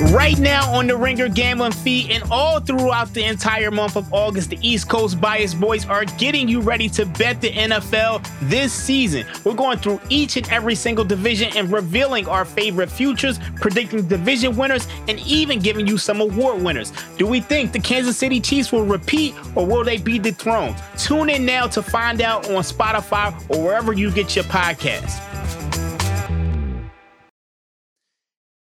Right now on the Ringer Gambling Feed and all throughout the entire month of August, the East Coast Bias Boys are getting you ready to bet the NFL this season. We're going through each and every single division and revealing our favorite futures, predicting division winners, and even giving you some award winners. Do we think the Kansas City Chiefs will repeat or will they be dethroned? Tune in now to find out on Spotify or wherever you get your podcasts.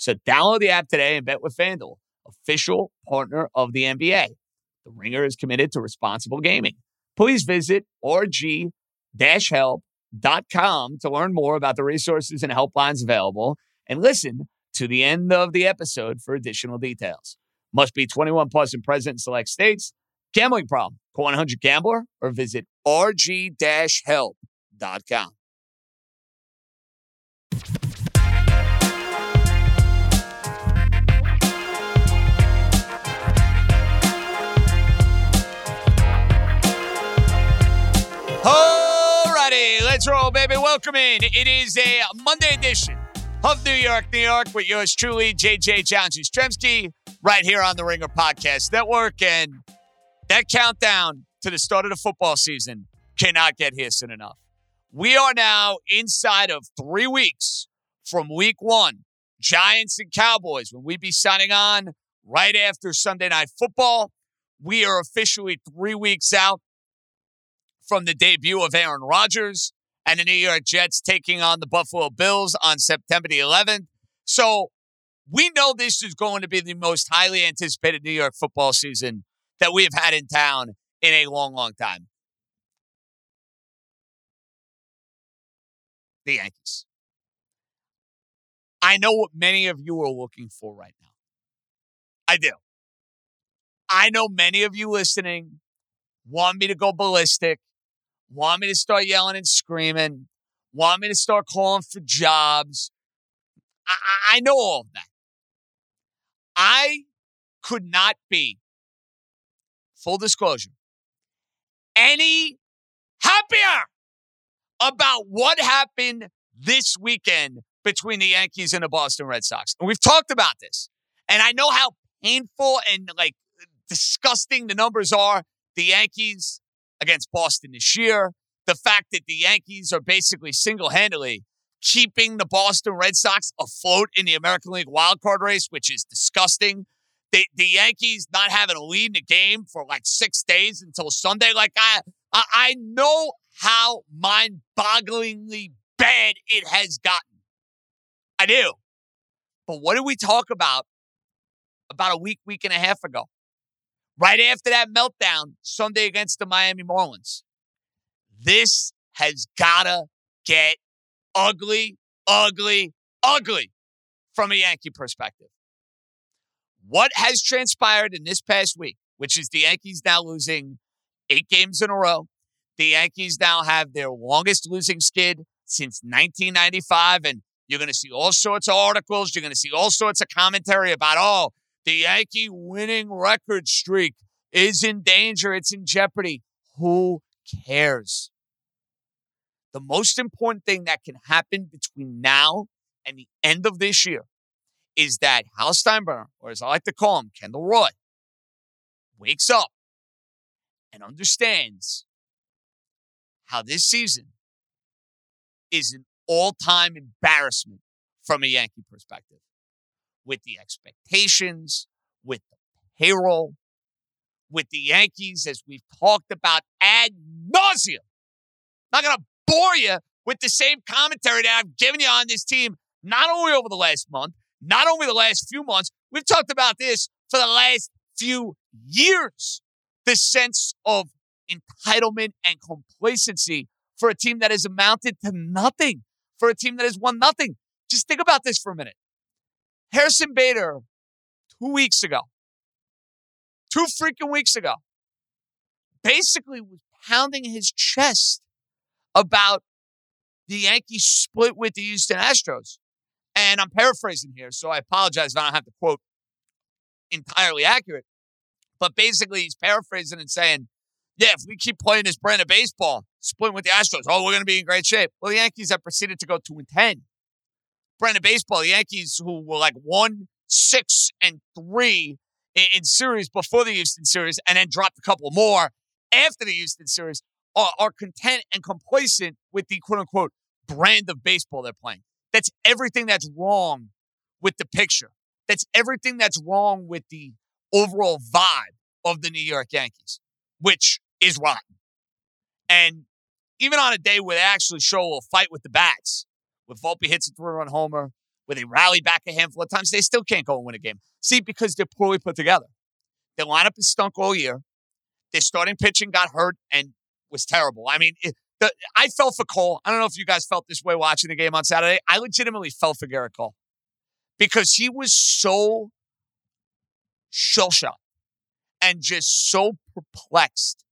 So download the app today and bet with FanDuel, official partner of the NBA. The Ringer is committed to responsible gaming. Please visit rg-help.com to learn more about the resources and helplines available and listen to the end of the episode for additional details. Must be 21 plus and present in select states. Gambling problem? Call 100 Gambler or visit rg-help.com. Welcome in. It is a Monday edition of New York, New York with yours truly, JJ Jones Stremski, right here on the Ringer Podcast Network. And that countdown to the start of the football season cannot get here soon enough. We are now inside of three weeks from week one. Giants and Cowboys, when we be signing on right after Sunday Night Football. We are officially three weeks out from the debut of Aaron Rodgers and the New York Jets taking on the Buffalo Bills on September the 11th. So we know this is going to be the most highly anticipated New York football season that we have had in town in a long, long time. The Yankees. I know what many of you are looking for right now. I do. I know many of you listening want me to go ballistic want me to start yelling and screaming, want me to start calling for jobs. I, I know all of that. I could not be, full disclosure, any happier about what happened this weekend between the Yankees and the Boston Red Sox. And we've talked about this. And I know how painful and like disgusting the numbers are. The Yankees against Boston this year. The fact that the Yankees are basically single handedly keeping the Boston Red Sox afloat in the American League wildcard race, which is disgusting. The, the Yankees not having a lead in the game for like six days until Sunday. Like I, I, I know how mind-bogglingly bad it has gotten. I do. But what did we talk about about a week, week and a half ago? Right after that meltdown Sunday against the Miami Marlins. This has gotta get ugly, ugly, ugly from a Yankee perspective. What has transpired in this past week, which is the Yankees now losing eight games in a row. The Yankees now have their longest losing skid since 1995. And you're going to see all sorts of articles. You're going to see all sorts of commentary about, oh, the Yankee winning record streak is in danger. It's in jeopardy. Who cares? The most important thing that can happen between now and the end of this year is that Hal Steinbrenner, or as I like to call him, Kendall Roy, wakes up and understands how this season is an all time embarrassment from a Yankee perspective with the expectations, with the payroll, with the Yankees, as we've talked about ad nauseum. Not going to bore you with the same commentary that I've given you on this team, not only over the last month, not only the last few months, we've talked about this for the last few years. The sense of entitlement and complacency for a team that has amounted to nothing, for a team that has won nothing. Just think about this for a minute. Harrison Bader, two weeks ago, two freaking weeks ago, basically was pounding his chest about the Yankees split with the Houston Astros. And I'm paraphrasing here, so I apologize if I don't have the quote entirely accurate. But basically, he's paraphrasing and saying, yeah, if we keep playing this brand of baseball, splitting with the Astros, oh, we're going to be in great shape. Well, the Yankees have proceeded to go 2 and 10. Brand of baseball, the Yankees, who were like 1, 6, and 3 in, in series before the Houston series, and then dropped a couple more after the Houston series, are, are content and complacent with the quote unquote brand of baseball they're playing. That's everything that's wrong with the picture. That's everything that's wrong with the overall vibe of the New York Yankees, which is rotten. And even on a day where they actually show a fight with the bats, with Volpe hits a three run homer, where they rally back a handful of times, they still can't go and win a game. See, because they're poorly put together. Their lineup is stunk all year. Their starting pitching got hurt and was terrible. I mean, it, the, I fell for Cole. I don't know if you guys felt this way watching the game on Saturday. I legitimately fell for Gerrit Cole because he was so shell shocked and just so perplexed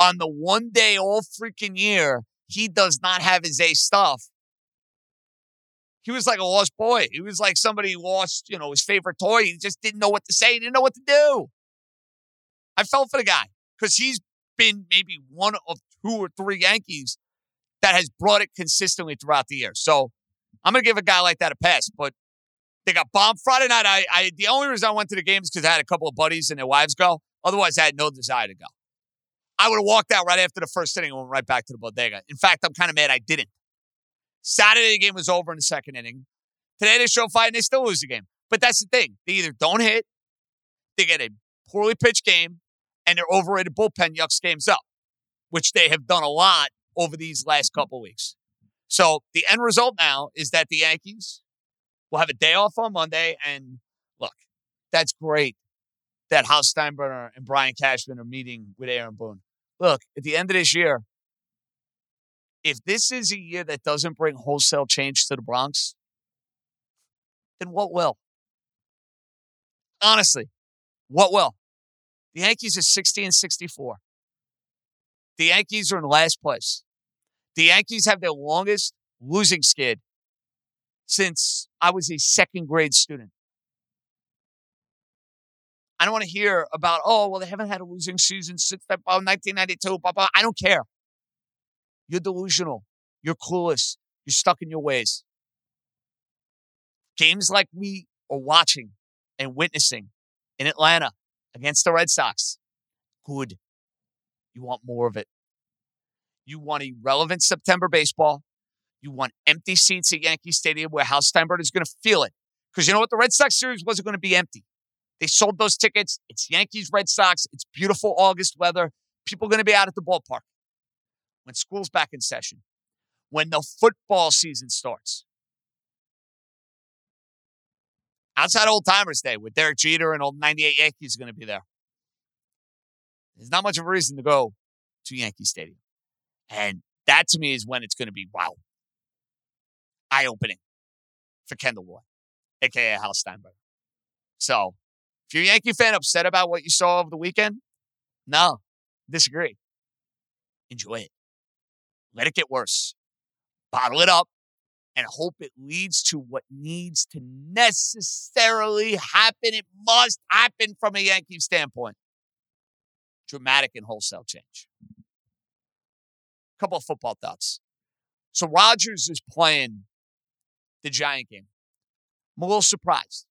on the one day all freaking year he does not have his A stuff. He was like a lost boy. He was like somebody lost, you know, his favorite toy. He just didn't know what to say. He didn't know what to do. I felt for the guy because he's been maybe one of two or three Yankees that has brought it consistently throughout the year. So I'm going to give a guy like that a pass. But they got bombed Friday night. I, I the only reason I went to the game is because I had a couple of buddies and their wives go. Otherwise, I had no desire to go. I would have walked out right after the first inning and went right back to the bodega. In fact, I'm kind of mad I didn't. Saturday, the game was over in the second inning. Today, they show fight and they still lose the game. But that's the thing. They either don't hit, they get a poorly pitched game, and their overrated bullpen yucks games up, which they have done a lot over these last couple weeks. So the end result now is that the Yankees We'll have a day off on Monday. And look, that's great that Hal Steinbrenner and Brian Cashman are meeting with Aaron Boone. Look, at the end of this year, if this is a year that doesn't bring wholesale change to the Bronx, then what will? Honestly, what will? The Yankees are 60 and 64. The Yankees are in last place. The Yankees have their longest losing skid since I was a second grade student. I don't want to hear about, oh, well, they haven't had a losing season since 1992. Blah, blah. I don't care. You're delusional. You're clueless. You're stuck in your ways. Games like we are watching and witnessing in Atlanta against the Red Sox, good. You want more of it. You want irrelevant September baseball. You want empty seats at Yankee Stadium where Hal Steinbrenner is going to feel it. Because you know what? The Red Sox series wasn't going to be empty. They sold those tickets. It's Yankees, Red Sox. It's beautiful August weather. People are going to be out at the ballpark when school's back in session, when the football season starts. Outside Old Timers Day with Derek Jeter and old 98 Yankees going to be there. There's not much of a reason to go to Yankee Stadium. And that to me is when it's going to be wow eye opening for Kendall Roy, aka Hal Steinbrenner. So, if you're a Yankee fan upset about what you saw over the weekend, no, disagree. Enjoy it. Let it get worse. Bottle it up and hope it leads to what needs to necessarily happen. It must happen from a Yankee standpoint. Dramatic and wholesale change. Couple of football thoughts. So Rodgers is playing the Giant game. I'm a little surprised,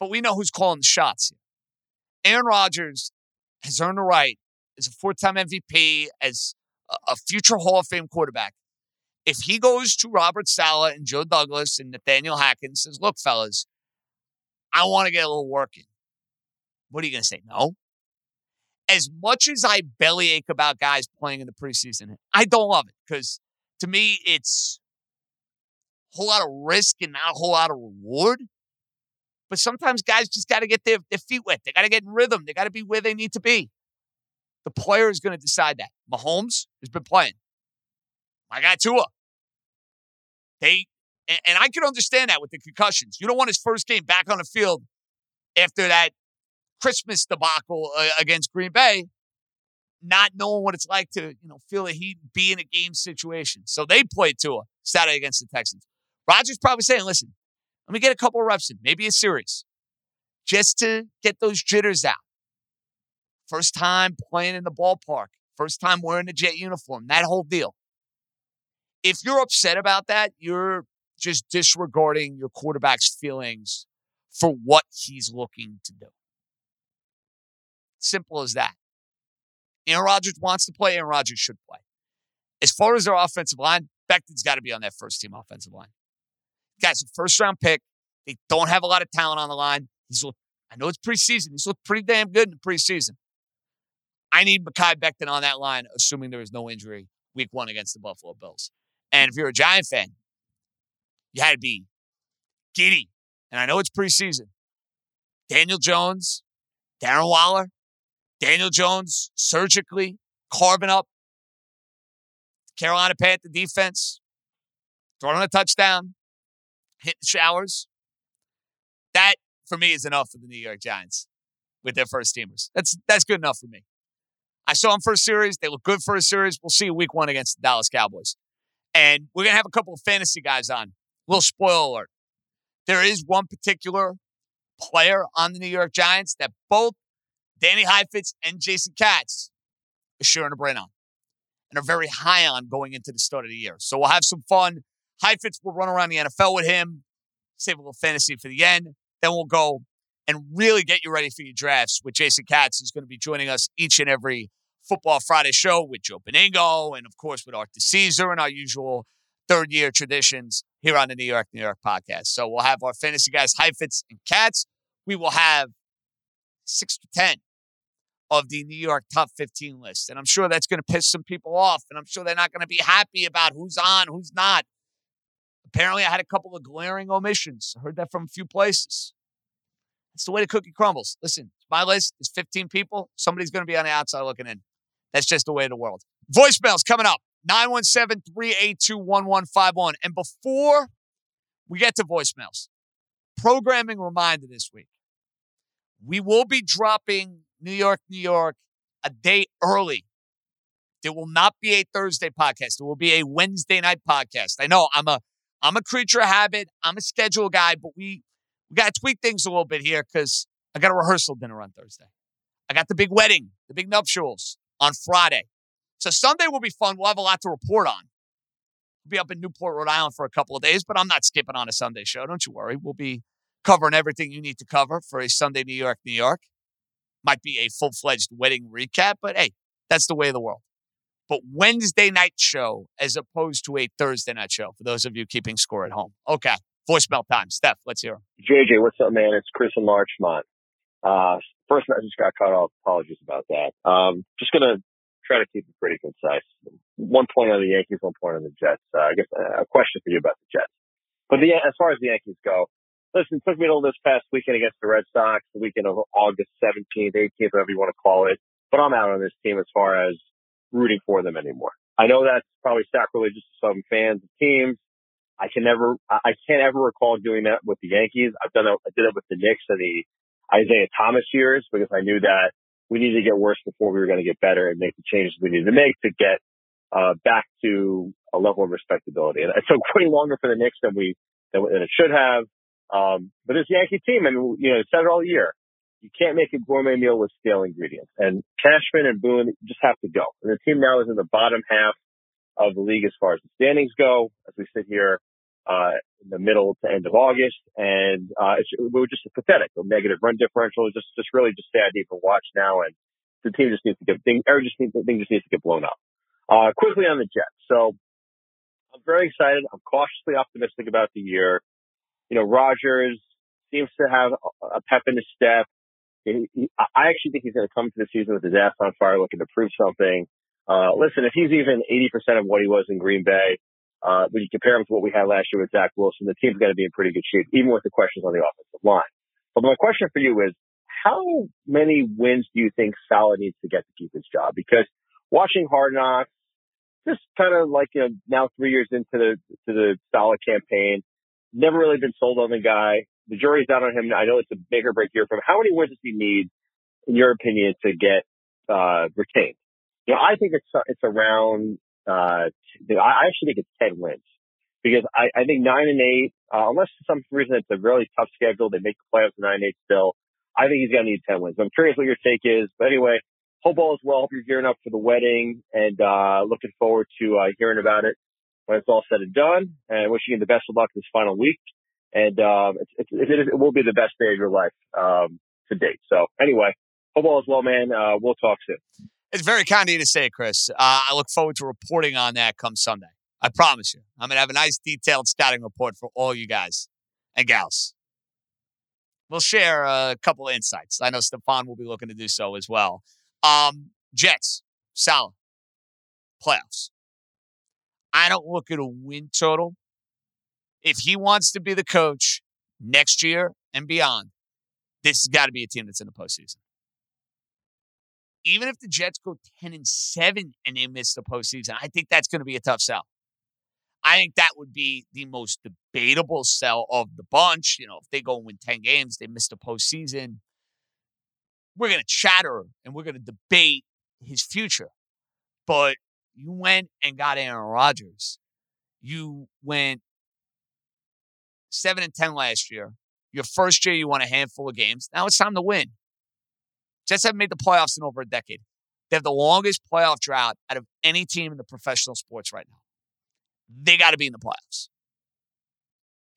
but we know who's calling the shots here. Aaron Rodgers has earned the right as a four-time MVP, as a future Hall of Fame quarterback. If he goes to Robert Saleh and Joe Douglas and Nathaniel Hackett says, "Look, fellas, I want to get a little work in," what are you going to say? No. As much as I bellyache about guys playing in the preseason, I don't love it because to me, it's a whole lot of risk and not a whole lot of reward. But sometimes guys just got to get their, their feet wet. They got to get in rhythm. They got to be where they need to be. The player is going to decide that. Mahomes has been playing. My guy Tua. They and, and I can understand that with the concussions. You don't want his first game back on the field after that Christmas debacle uh, against Green Bay, not knowing what it's like to, you know, feel the heat, be in a game situation. So they played Tua Saturday against the Texans. Rodgers probably saying, listen, let me get a couple reps in, maybe a series, just to get those jitters out. First time playing in the ballpark, first time wearing a jet uniform, that whole deal. If you're upset about that, you're just disregarding your quarterback's feelings for what he's looking to do. Simple as that. Aaron Rodgers wants to play, Aaron Rodgers should play. As far as their offensive line, Becton's got to be on that first team offensive line. Guy's a first round pick. They don't have a lot of talent on the line. He's looked, I know it's preseason. He's looked pretty damn good in the preseason. I need Mekhi Becton on that line, assuming there is no injury week one against the Buffalo Bills. And if you're a Giant fan, you had to be giddy. And I know it's preseason. Daniel Jones, Darren Waller, Daniel Jones surgically carving up Carolina Panther defense, throwing a touchdown, hitting showers. That for me is enough for the New York Giants with their first teamers. That's that's good enough for me. I saw them for a series. They look good for a series. We'll see week one against the Dallas Cowboys. And we're gonna have a couple of fantasy guys on. Little spoiler alert. There is one particular player on the New York Giants that both Danny Heifetz and Jason Katz are sharing a brain on and are very high on going into the start of the year. So we'll have some fun. Heifetz will run around the NFL with him, save a little fantasy for the end. Then we'll go and really get you ready for your drafts with Jason Katz, who's going to be joining us each and every Football Friday show with Joe Benigno and, of course, with Arthur Caesar and our usual third year traditions here on the New York, New York podcast. So we'll have our fantasy guys, Heifetz and Katz. We will have six to 10 of the New York top 15 list. And I'm sure that's going to piss some people off. And I'm sure they're not going to be happy about who's on, who's not. Apparently, I had a couple of glaring omissions. I heard that from a few places. It's the way the cookie crumbles. Listen, my list is 15 people. Somebody's going to be on the outside looking in. That's just the way of the world. Voicemails coming up 917 382 1151. And before we get to voicemails, programming reminder this week. We will be dropping New York, New York a day early. There will not be a Thursday podcast. There will be a Wednesday night podcast. I know I'm a I'm a creature of habit. I'm a schedule guy, but we we got to tweak things a little bit here because I got a rehearsal dinner on Thursday. I got the big wedding, the big nuptials on Friday. So Sunday will be fun. We'll have a lot to report on. We'll be up in Newport, Rhode Island for a couple of days, but I'm not skipping on a Sunday show. Don't you worry. We'll be covering everything you need to cover for a Sunday New York, New York. Might be a full fledged wedding recap, but hey, that's the way of the world. But Wednesday night show as opposed to a Thursday night show for those of you keeping score at home. Okay. Voicemail time. Steph, let's hear. JJ, what's up, man? It's Chris in Larchmont. Uh, first I just got cut off. Apologies about that. Um, just gonna try to keep it pretty concise. One point on the Yankees, one point on the Jets. Uh, I guess uh, a question for you about the Jets. But the, as far as the Yankees go, listen, took me till this past weekend against the Red Sox, the weekend of August 17th, 18th, whatever you want to call it. But I'm out on this team as far as rooting for them anymore. I know that's probably sacrilegious to some fans of teams. I can never, I can't ever recall doing that with the Yankees. I've done it, I did it with the Knicks and the Isiah Thomas years because I knew that we needed to get worse before we were going to get better and make the changes we needed to make to get, uh, back to a level of respectability. And it took way longer for the Knicks than we, than, than it should have. Um, but this Yankee team, and you know, said it all year, you can't make a gourmet meal with stale ingredients. And Cashman and Boone just have to go. And the team now is in the bottom half of the league as far as the standings go, as we sit here, uh, in the middle to end of August. And, uh, were just pathetic. A negative run differential just, just really just sad to even watch now. And the team just needs to get, thing, or just needs, thing just needs to get blown up. Uh, quickly on the Jets. So I'm very excited. I'm cautiously optimistic about the year you know, Rodgers seems to have a pep in his step. He, he, I actually think he's going to come to the season with his ass on fire, looking to prove something. Uh, listen, if he's even 80% of what he was in Green Bay, uh, when you compare him to what we had last year with Zach Wilson, the team's going to be in pretty good shape, even with the questions on the offensive line. But my question for you is, how many wins do you think Saleh needs to get to keep his job? Because watching Hard Knocks, just kind of like, you know, now three years into the, to the Saleh campaign, never really been sold on the guy. The jury's out on him. I know it's a bigger break for him. How many wins does he need in your opinion, to get uh, retained? You know, I think it's it's around. Uh, I actually think it's ten wins because I, I think nine and eight, uh, unless for some reason it's a really tough schedule, they make the playoffs nine and eight still. I think he's going to need ten wins. I'm curious what your take is, but anyway, hope all is well. Hope you're gearing up for the wedding and uh, looking forward to uh, hearing about it when it's all said and done. And wishing you the best of luck this final week. And um, it's, it's, it, it will be the best day of your life um, to date. So anyway, hope all is well, man. Uh, we'll talk soon. It's very kind of you to say, Chris. Uh, I look forward to reporting on that come Sunday. I promise you. I'm going to have a nice detailed scouting report for all you guys and gals. We'll share a couple insights. I know Stefan will be looking to do so as well. Um, Jets, Saleh, playoffs. I don't look at a win total. If he wants to be the coach next year and beyond, this has got to be a team that's in the postseason. Even if the Jets go 10 and 7 and they miss the postseason, I think that's going to be a tough sell. I think that would be the most debatable sell of the bunch. You know, if they go and win 10 games, they miss the postseason. We're going to chatter and we're going to debate his future. But you went and got Aaron Rodgers. You went 7 and 10 last year. Your first year, you won a handful of games. Now it's time to win. Jets haven't made the playoffs in over a decade. They have the longest playoff drought out of any team in the professional sports right now. They got to be in the playoffs.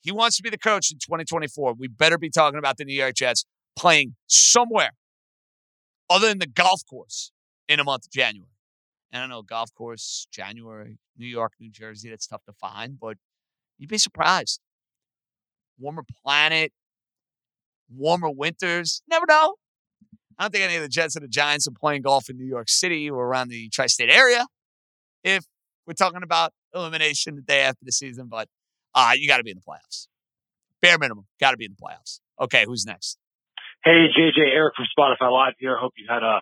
He wants to be the coach in 2024. We better be talking about the New York Jets playing somewhere other than the golf course in a month of January. And I know golf course, January, New York, New Jersey, that's tough to find, but you'd be surprised. Warmer planet, warmer winters, never know. I don't think any of the Jets or the Giants are playing golf in New York City or around the tri state area. If we're talking about elimination the day after the season, but uh, you got to be in the playoffs. Bare minimum, got to be in the playoffs. Okay, who's next? Hey, JJ, Eric from Spotify Live here. Hope you had a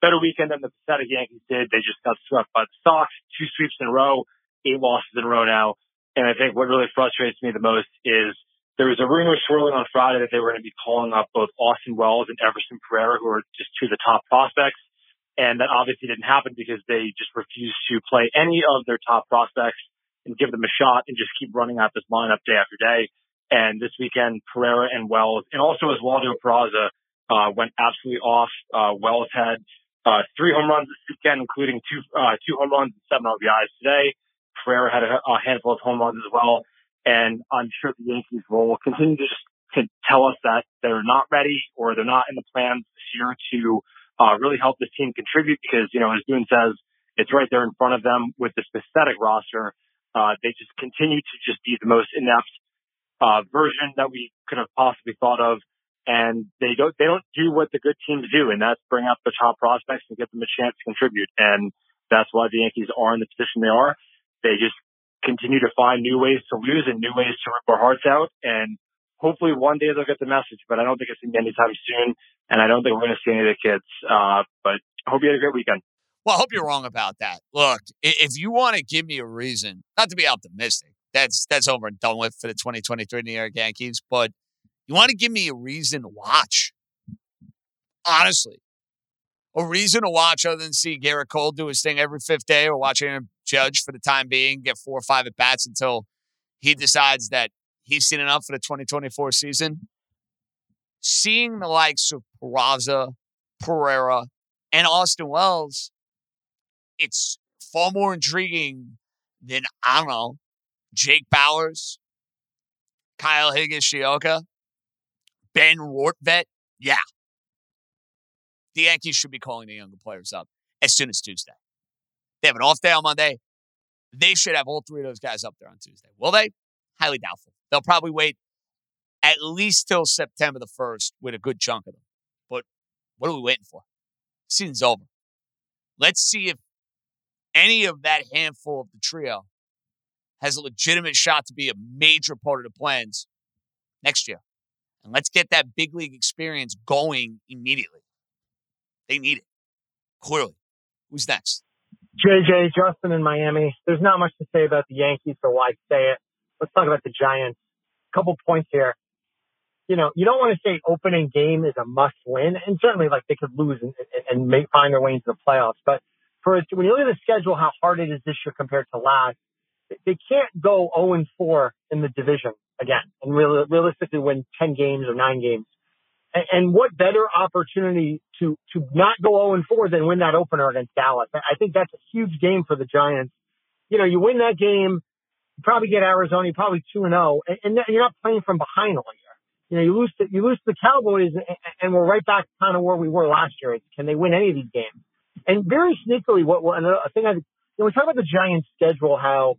better weekend than the pathetic Yankees did. They just got swept by the Sox, two sweeps in a row, eight losses in a row now. And I think what really frustrates me the most is there was a rumor swirling on Friday that they were going to be calling up both Austin Wells and Everson Pereira, who are just two of the top prospects. And that obviously didn't happen because they just refused to play any of their top prospects and give them a shot and just keep running out this lineup day after day. And this weekend, Pereira and Wells, and also as Oswaldo Peraza, uh, went absolutely off. Uh, Wells had, uh, three home runs this weekend, including two, uh, two home runs and seven RBIs today. Pereira had a, a handful of home runs as well. And I'm sure the Yankees will continue to just to tell us that they're not ready or they're not in the plans this year to uh, really help this team contribute because, you know, as Boone says, it's right there in front of them with this pathetic roster. Uh, they just continue to just be the most inept, uh, version that we could have possibly thought of. And they don't, they don't do what the good teams do. And that's bring up the top prospects and get them a chance to contribute. And that's why the Yankees are in the position they are. They just continue to find new ways to lose and new ways to rip our hearts out. And hopefully one day they'll get the message, but I don't think it's going to be anytime soon. And I don't think we're going to see any of the kids. Uh, but I hope you had a great weekend. Well, I hope you're wrong about that. Look, if you want to give me a reason, not to be optimistic, that's that's over and done with for the 2023 New York Yankees, but you want to give me a reason to watch. Honestly, a reason to watch other than see Gerrit Cole do his thing every fifth day or watching him judge for the time being, get four or five at bats until he decides that he's seen enough for the 2024 season. Seeing the likes of Peraza, Pereira, and Austin Wells, it's far more intriguing than, I don't know, Jake Bauers, Kyle Higashioka, Ben Rortvedt. Yeah. The Yankees should be calling the younger players up as soon as Tuesday. They have an off day on Monday. They should have all three of those guys up there on Tuesday. Will they? Highly doubtful. They'll probably wait at least till September the 1st with a good chunk of them. But what are we waiting for? Season's over. Let's see if any of that handful of the trio has a legitimate shot to be a major part of the plans next year. And let's get that big league experience going immediately. They need it. Clearly. Who's next? JJ, Justin in Miami. There's not much to say about the Yankees, so why say it? Let's talk about the Giants. A couple points here. you know, you don't want to say opening game is a must win, and certainly like they could lose and, and make, find their way into the playoffs. But for when you look at the schedule, how hard it is this year compared to last, they can't go 0 and 4 in the division again and really, realistically win 10 games or nine games. And, what better opportunity to to not go 0 and 4 than win that opener against Dallas? I think that's a huge game for the Giants. You know, you win that game, you probably get Arizona, you're probably 2 and 0, and you're not playing from behind all year. You know, you lose to, you lose to the Cowboys, and we're right back kind of where we were last year. Can they win any of these games? And very sneakily, what, another thing I, you know, we talk about the Giants' schedule, how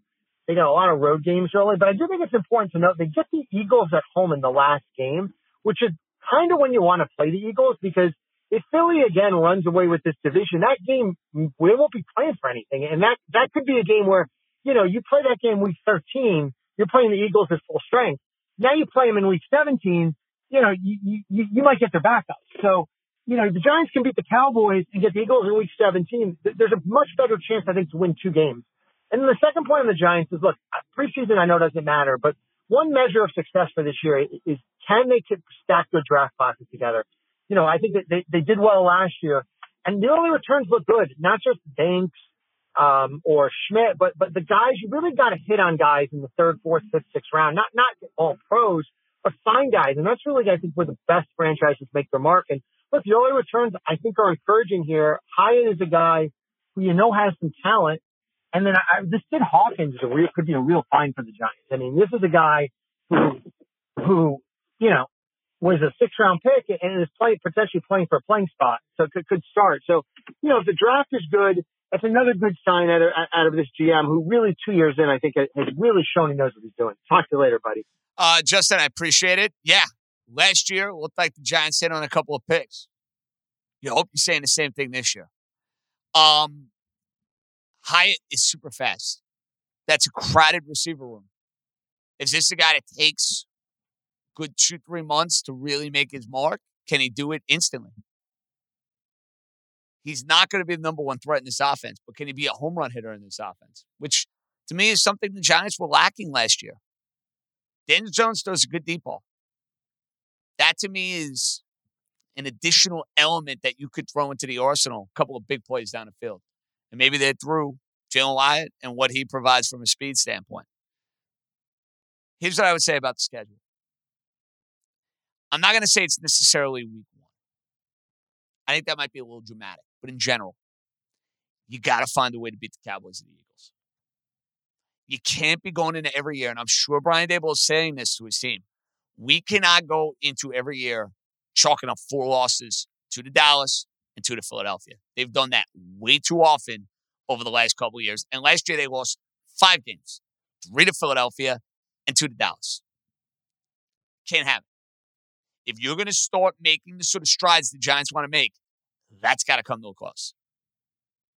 they got a lot of road games early, but I do think it's important to note they get the Eagles at home in the last game, which is kind of when you want to play the Eagles because if Philly again runs away with this division, that game we won't be playing for anything, and that that could be a game where you know you play that game week 13, you're playing the Eagles at full strength. Now you play them in week 17, you know you you, you might get their backup. So you know the Giants can beat the Cowboys and get the Eagles in week 17. There's a much better chance I think to win two games. And the second point on the Giants is, look, preseason I know doesn't matter, but one measure of success for this year is can they stack good draft classes together? You know, I think that they, they did well last year, and the early returns look good. Not just Banks um, or Schmitz, but but the guys you really got to hit on guys in the third, fourth, fifth, sixth round. Not not all pros, but fine guys, and that's really I think where the best franchises make their mark. And look, the early returns I think are encouraging here. Hyatt is a guy who you know has some talent. And then I, this Sid Hawkins is a real, could be a real find for the Giants. I mean, this is a guy who, who, you know, was a six round pick and is playing, potentially playing for a playing spot. So could, could start. So, you know, if the draft is good, that's another good sign out of, out of this GM who really two years in, I think has really shown he knows what he's doing. Talk to you later, buddy. Uh, Justin, I appreciate it. Yeah. Last year looked like the Giants hit on a couple of picks. You hope you're saying the same thing this year. Um, Hyatt is super fast. That's a crowded receiver room. Is this a guy that takes good two, three months to really make his mark? Can he do it instantly? He's not going to be the number one threat in this offense, but can he be a home run hitter in this offense? Which to me is something the Giants were lacking last year. Daniel Jones throws a good deep ball. That to me is an additional element that you could throw into the arsenal. A couple of big plays down the field. And maybe they're through Jalin Hyatt and what he provides from a speed standpoint. Here's what I would say about the schedule. I'm not going to say it's necessarily week one. I think that might be a little dramatic, but in general, you got to find a way to beat the Cowboys and the Eagles. You can't be going into every year, and I'm sure Brian Daboll is saying this to his team. We cannot go into every year chalking up four losses to the Dallas, and two to Philadelphia. They've done that way too often over the last couple years. And last year they lost five games, three to Philadelphia and two to Dallas. Can't have it. If you're going to start making the sort of strides the Giants want to make, that's got to come to a close.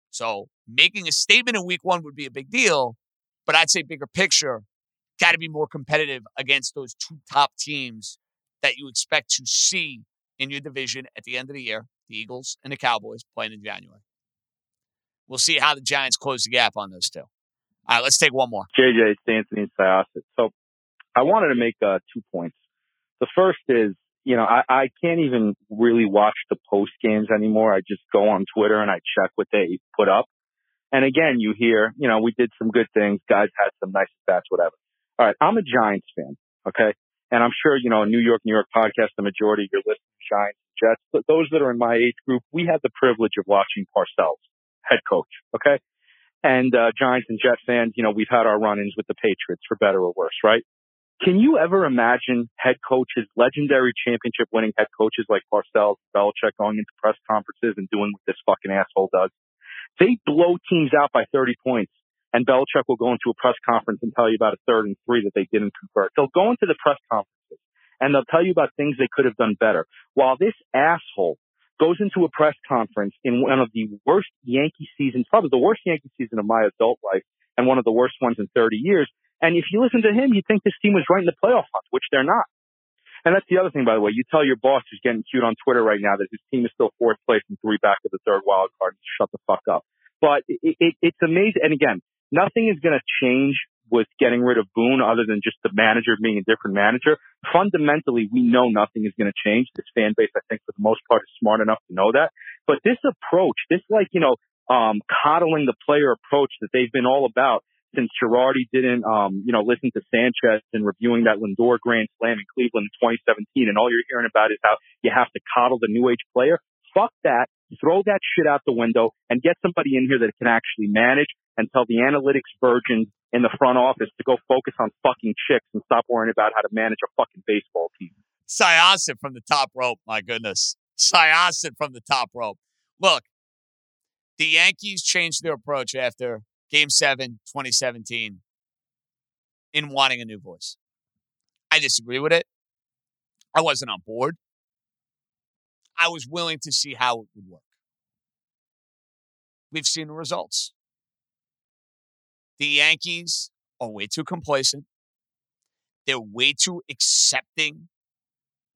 So making a statement in week one would be a big deal, but I'd say bigger picture, got to be more competitive against those two top teams that you expect to see in your division at the end of the year the Eagles and the Cowboys playing in January. We'll see how the Giants close the gap on those two. All right, let's take one more. JJ, Anthony and Syosset. So I wanted to make uh, two points. The first is, you know, I, I can't even really watch the post games anymore. I just go on Twitter and I check what they put up. And again, you hear, you know, we did some good things. Guys had some nice stats, whatever. All right. I'm a Giants fan. Okay. And I'm sure, you know, New York, New York podcast, the majority of your listeners, Giants, Jets, but those that are in my age group, we had the privilege of watching Parcells, head coach. Okay. And, uh, Giants and Jet fans, you know, we've had our run-ins with the Patriots for better or worse, right? Can you ever imagine head coaches, legendary championship winning head coaches like Parcells, Belichick going into press conferences and doing what this fucking asshole does? They blow teams out by 30 points and Belichick will go into a press conference and tell you about a third and three that they didn't convert. They'll go into the press conferences and they'll tell you about things they could have done better. While this asshole goes into a press conference in one of the worst Yankee seasons, probably the worst Yankee season of my adult life and one of the worst ones in 30 years. And if you listen to him, you'd think this team was right in the playoff hunt, which they're not. And that's the other thing, by the way. You tell your boss who's getting cute on Twitter right now that his team is still fourth place and three back of the third wild card. Shut the fuck up. But it, it, it's amazing. And again, nothing is going to change with getting rid of Boone other than just the manager being a different manager. fundamentally, we know nothing is going to change. This fan base, I think, for the most part, is smart enough to know that. But this approach, this like, you know, um, coddling the player approach that they've been all about since Girardi didn't, um, you know, listen to Sanchez and reviewing that Lindor Grand Slam in Cleveland in 2017, and all you're hearing about is how you have to coddle the new age player. Fuck that. Throw that shit out the window and get somebody in here that can actually manage and tell the analytics virgins in the front office to go focus on fucking chicks and stop worrying about how to manage a fucking baseball team. Syosset from the top rope. My goodness. Syosset from the top rope. Look, the Yankees changed their approach after Game 7, 2017, in wanting a new voice. I disagree with it. I wasn't on board. I was willing to see how it would work. We've seen the results. The Yankees are way too complacent. They're way too accepting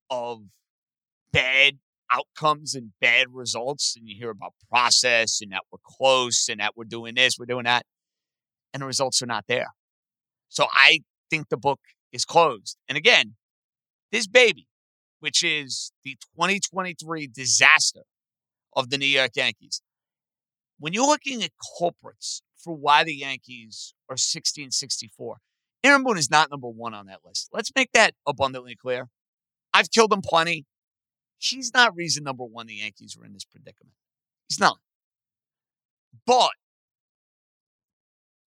of bad outcomes and bad results. And you hear about process and that we're close and that we're doing this, we're doing that. And the results are not there. So I think the book is closed. And again, this baby, which is the 2023 disaster of the New York Yankees, when you're looking at culprits for why the Yankees are 16-64, Aaron Boone is not number one on that list. Let's make that abundantly clear. I've killed him plenty. He's not reason number one the Yankees are in this predicament. He's not. But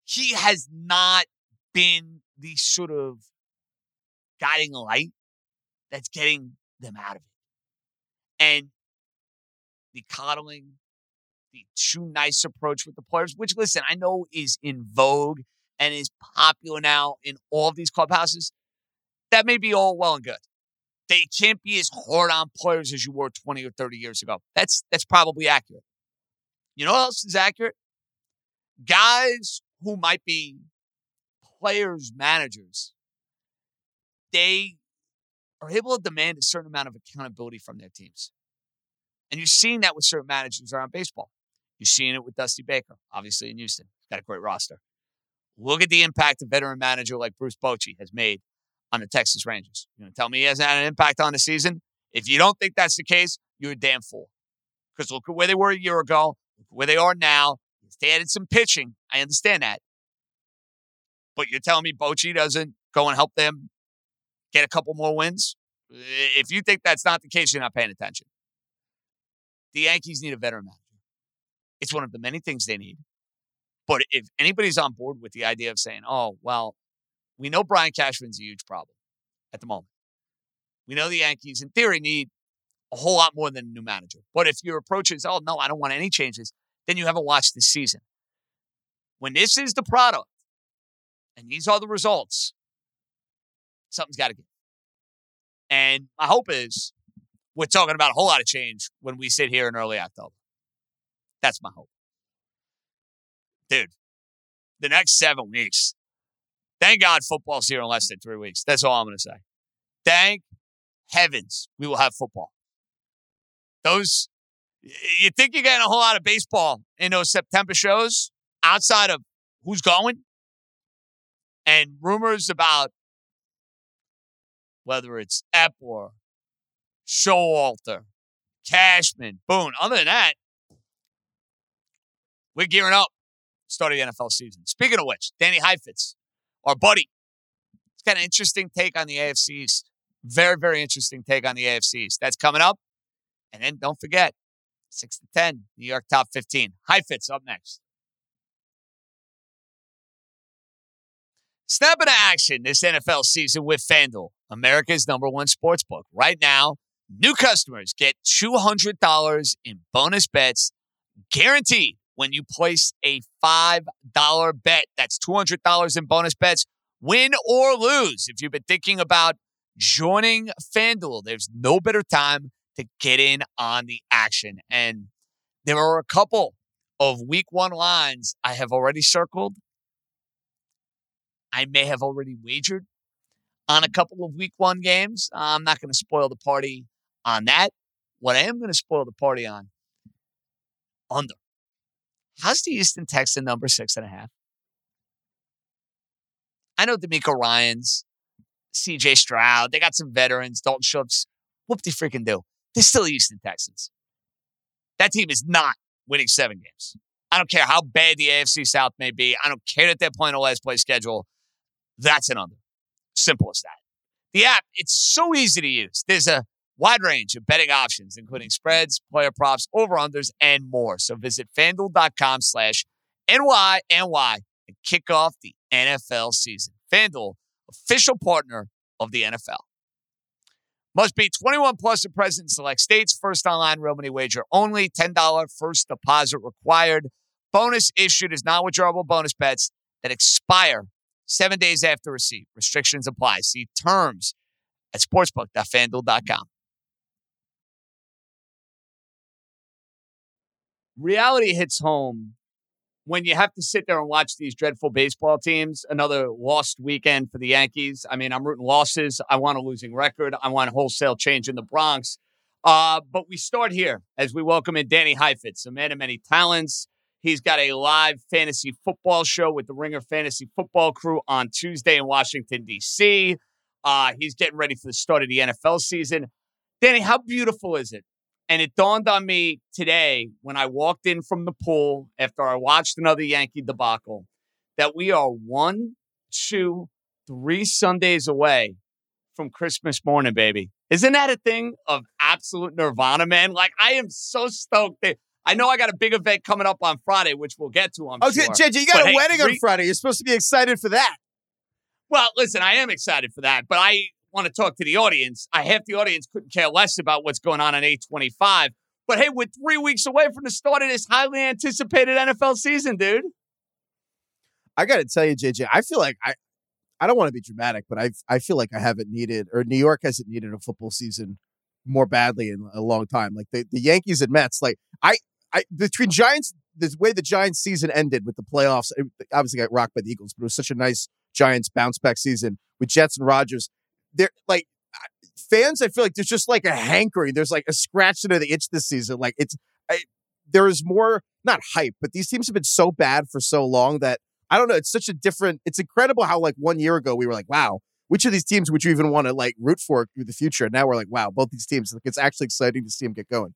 he has not been the sort of guiding light that's getting them out of it. And the coddling, the too nice approach with the players, which, listen, I know is in vogue and is popular now in all of these clubhouses. That may be all well and good. They can't be as hard on players as you were 20 or 30 years ago. That's that's probably accurate. You know what else is accurate? Guys who might be players, managers, they are able to demand a certain amount of accountability from their teams. And you're seeing that with certain managers around baseball. You're seeing it with Dusty Baker, obviously in Houston. He's got a great roster. Look at the impact a veteran manager like Bruce Bochy has made on the Texas Rangers. You're going to tell me he hasn't had an impact on the season? If you don't think that's the case, you're a damn fool. Because look at where they were a year ago, where they are now. They added some pitching. I understand that. But you're telling me Bochy doesn't go and help them get a couple more wins? If you think that's not the case, you're not paying attention. The Yankees need a veteran. It's one of the many things they need. But if anybody's on board with the idea of saying, oh, well, we know Brian Cashman's a huge problem at the moment. We know the Yankees, in theory, need a whole lot more than a new manager. But if your approach is, oh, no, I don't want any changes, then you haven't watched the season. When this is the product and these are the results, something's got to give. And my hope is we're talking about a whole lot of change when we sit here in early October. That's my hope. Dude, the next seven weeks, thank God football's here in less than three weeks. That's all I'm going to say. Thank heavens we will have football. Those, you think you're getting a whole lot of baseball in those September shows outside of who's going and rumors about whether it's Eppler, Showalter, Cashman, Boone. Other than that, we're gearing up, starting the NFL season. Speaking of which, Danny Heifetz, our buddy, he's got an interesting take on the AFC East. Very, very interesting take on the AFC East. That's coming up. And then don't forget, 6 to 10, New York top 15. Heifetz up next. Snap into action this NFL season with FanDuel, America's number one sports book. Right now, new customers get $200 in bonus bets guaranteed when you place a $5 bet. That's $200 in bonus bets, win or lose. If you've been thinking about joining FanDuel, there's no better time to get in on the action. And there are a couple of week one lines I have already circled. I may have already wagered on a couple of week one games. I'm not going to spoil the party on that. What I am going to spoil the party on, under. How's the Houston Texan number six and a half? I know DeMeco Ryans CJ Stroud. They got some veterans, Dalton Schultz. Whoop de freaking do. They're still Houston Texans. That team is not winning seven games. I don't care how bad the AFC South may be. I don't care that they're playing a last play schedule. That's an under. Simple as that. The app, it's so easy to use. There's a wide range of betting options, including spreads, player props, over-unders, and more. So visit fanduel.com slash NYNY and kick off the NFL season. FanDuel, official partner of the NFL. Must be 21 plus and present in select states. First online real money wager only. $10 first deposit required. Bonus issued is non-withdrawable bonus bets that expire seven days after receipt. Restrictions apply. See terms at sportsbook.fanduel.com. Reality hits home when you have to sit there and watch these dreadful baseball teams, another lost weekend for the Yankees. I mean, I'm rooting losses. I want a losing record. I want a wholesale change in the Bronx. Uh, but we start here as we welcome in Danny Heifetz, a man of many talents. He's got a live fantasy football show with the Ringer Fantasy Football Crew on Tuesday in Washington, D.C. Uh, he's getting ready for the start of the NFL season. Danny, how beautiful is it and it dawned on me today when I walked in from the pool after I watched another Yankee debacle that we are one, two, three Sundays away from Christmas morning, baby. Isn't that a thing of absolute nirvana, man? Like, I am so stoked. That, I know I got a big event coming up on Friday, which we'll get to. I'm oh, sure. JJ, you got But a hey, wedding on Friday. You're supposed to be excited for that. Well, listen, I am excited for that, but I want to talk to the audience. I half the audience couldn't care less about what's going on on 825. But hey, we're three weeks away from the start of this highly anticipated NFL season, dude. I got to tell you, JJ, I feel like I, I don't want to be dramatic, but I, I feel like I haven't needed, or New York hasn't needed a football season more badly in a long time. Like the, the Yankees and Mets, like I, I between Giants, the way the Giants season ended with the playoffs, obviously got rocked by the Eagles, but it was such a nice Giants bounce back season with Jets and Rodgers. They're like fans. I feel like there's just like a hankering. There's like a scratch into the itch this season. Like it's I, there is more not hype, but these teams have been so bad for so long that I don't know. It's such a different. It's incredible how like one year ago we were like, wow, which of these teams would you even want to like root for in the future? And now we're like, wow, both these teams. Like it's actually exciting to see them get going.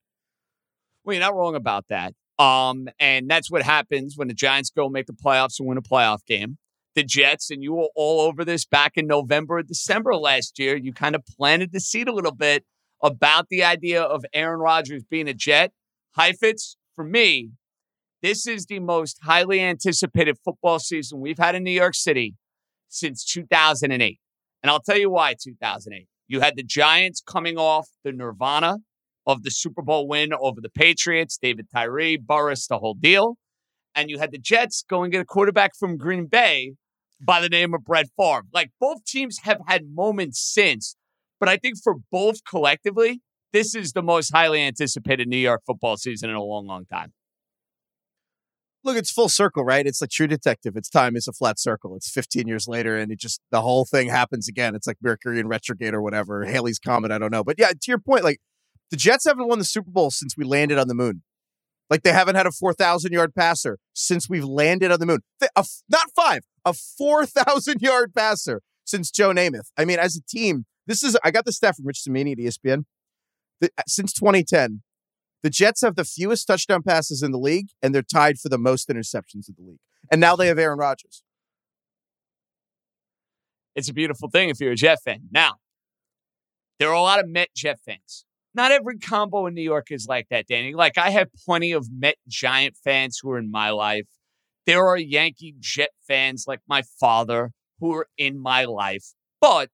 Well, you're not wrong about that. Um, and that's what happens when the Giants go make the playoffs and win a playoff game. The Jets, and you were all over this back in November, December last year. You kind of planted the seed a little bit about the idea of Aaron Rodgers being a Jet. Heifetz, for me, this is the most highly anticipated football season we've had in New York City since 2008. And I'll tell you why 2008. You had the Giants coming off the nirvana of the Super Bowl win over the Patriots, David Tyree, Burress, the whole deal. And you had the Jets going get a quarterback from Green Bay by the name of Brett Favre. Like both teams have had moments since, but I think for both collectively, this is the most highly anticipated New York football season in a long, long time. Look, it's full circle, right? It's like True Detective. It's time is a flat circle. It's 15 years later, and it just the whole thing happens again. It's like Mercury in retrograde or whatever. Halley's comet. I don't know, but yeah, to your point, like the Jets haven't won the Super Bowl since we landed on the moon. Like they haven't had a 4,000 yard passer since we've landed on the moon. A not five, a 4,000 yard passer since Joe Namath. I mean, as a team, this is, I got the stat from Rich Cimini at ESPN. The, uh, since 2010, the Jets have the fewest touchdown passes in the league, and they're tied for the most interceptions in the league. And now they have Aaron Rodgers. It's a beautiful thing if you're a Jet fan. Now, there are a lot of Met Jet fans. Not every combo in New York is like that, Danny. Like I have plenty of Met Giant fans who are in my life. There are Yankee Jet fans like my father who are in my life. But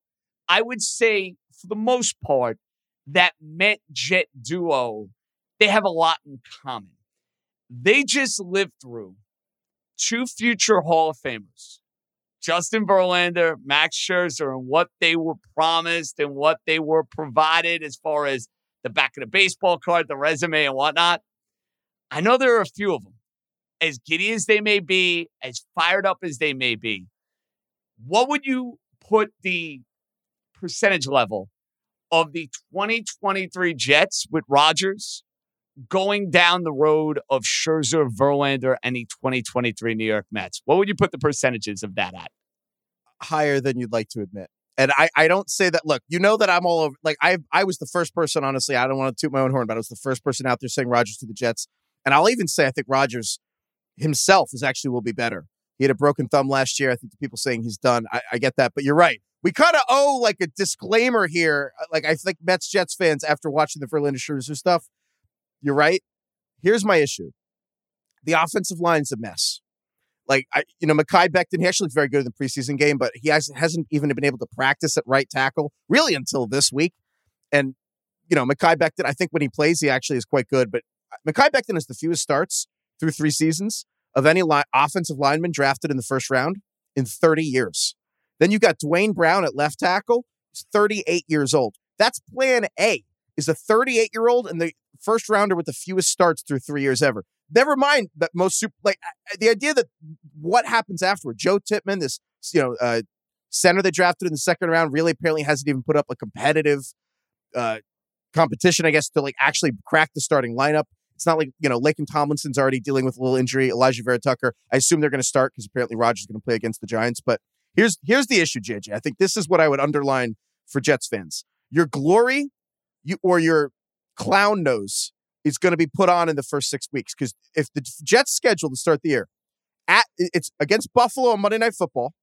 I would say, for the most part, that Met Jet duo, they have a lot in common. They just lived through two future Hall of Famers, Justin Verlander, Max Scherzer, and what they were promised and what they were provided as far as the back of the baseball card, the resume, and whatnot. I know there are a few of them. As giddy as they may be, as fired up as they may be, what would you put the percentage level of the 2023 Jets with Rodgers going down the road of Scherzer, Verlander, and the 2023 New York Mets? What would you put the percentages of that at? Higher than you'd like to admit. And I, I don't say that. Look, you know that I'm all over. Like I, I was the first person. Honestly, I don't want to toot my own horn, but I was the first person out there saying Rodgers to the Jets. And I'll even say I think Rodgers himself is actually will be better. He had a broken thumb last year. I think the people saying he's done. I, I get that, but you're right. We kind of owe like a disclaimer here. Uh, like I think Mets Jets fans after watching the Verlander Scherzer stuff. You're right. Here's my issue: the offensive line's a mess. Like I, you know, Mekhi Becton, he actually looked very good in the preseason game, but he has, hasn't even been able to practice at right tackle really until this week. And you know, Mekhi Becton, I think when he plays, he actually is quite good. But uh, Mekhi Becton has the fewest starts through three seasons of any li- offensive lineman drafted in the first round in 30 years. Then you've got Duane Brown at left tackle. He's 38 years old. That's plan A, is a 38 year old and the first rounder with the fewest starts through three years ever. Never mind that most super, like the idea that what happens afterward. Joe Tippmann, this, you know, uh, center they drafted in the second round, really apparently hasn't even put up a competitive uh, competition, I guess, to like actually crack the starting lineup. It's not like, you know, Laken Tomlinson's already dealing with a little injury. Alijah Vera-Tucker, I assume they're going to start because apparently Rodgers is going to play against the Giants. But here's here's the issue, JJ. I think this is what I would underline for Jets fans. Your glory you or your clown nose is going to be put on in the first six weeks. Because if the Jets schedule to start the year at it's against Buffalo on Monday Night Football.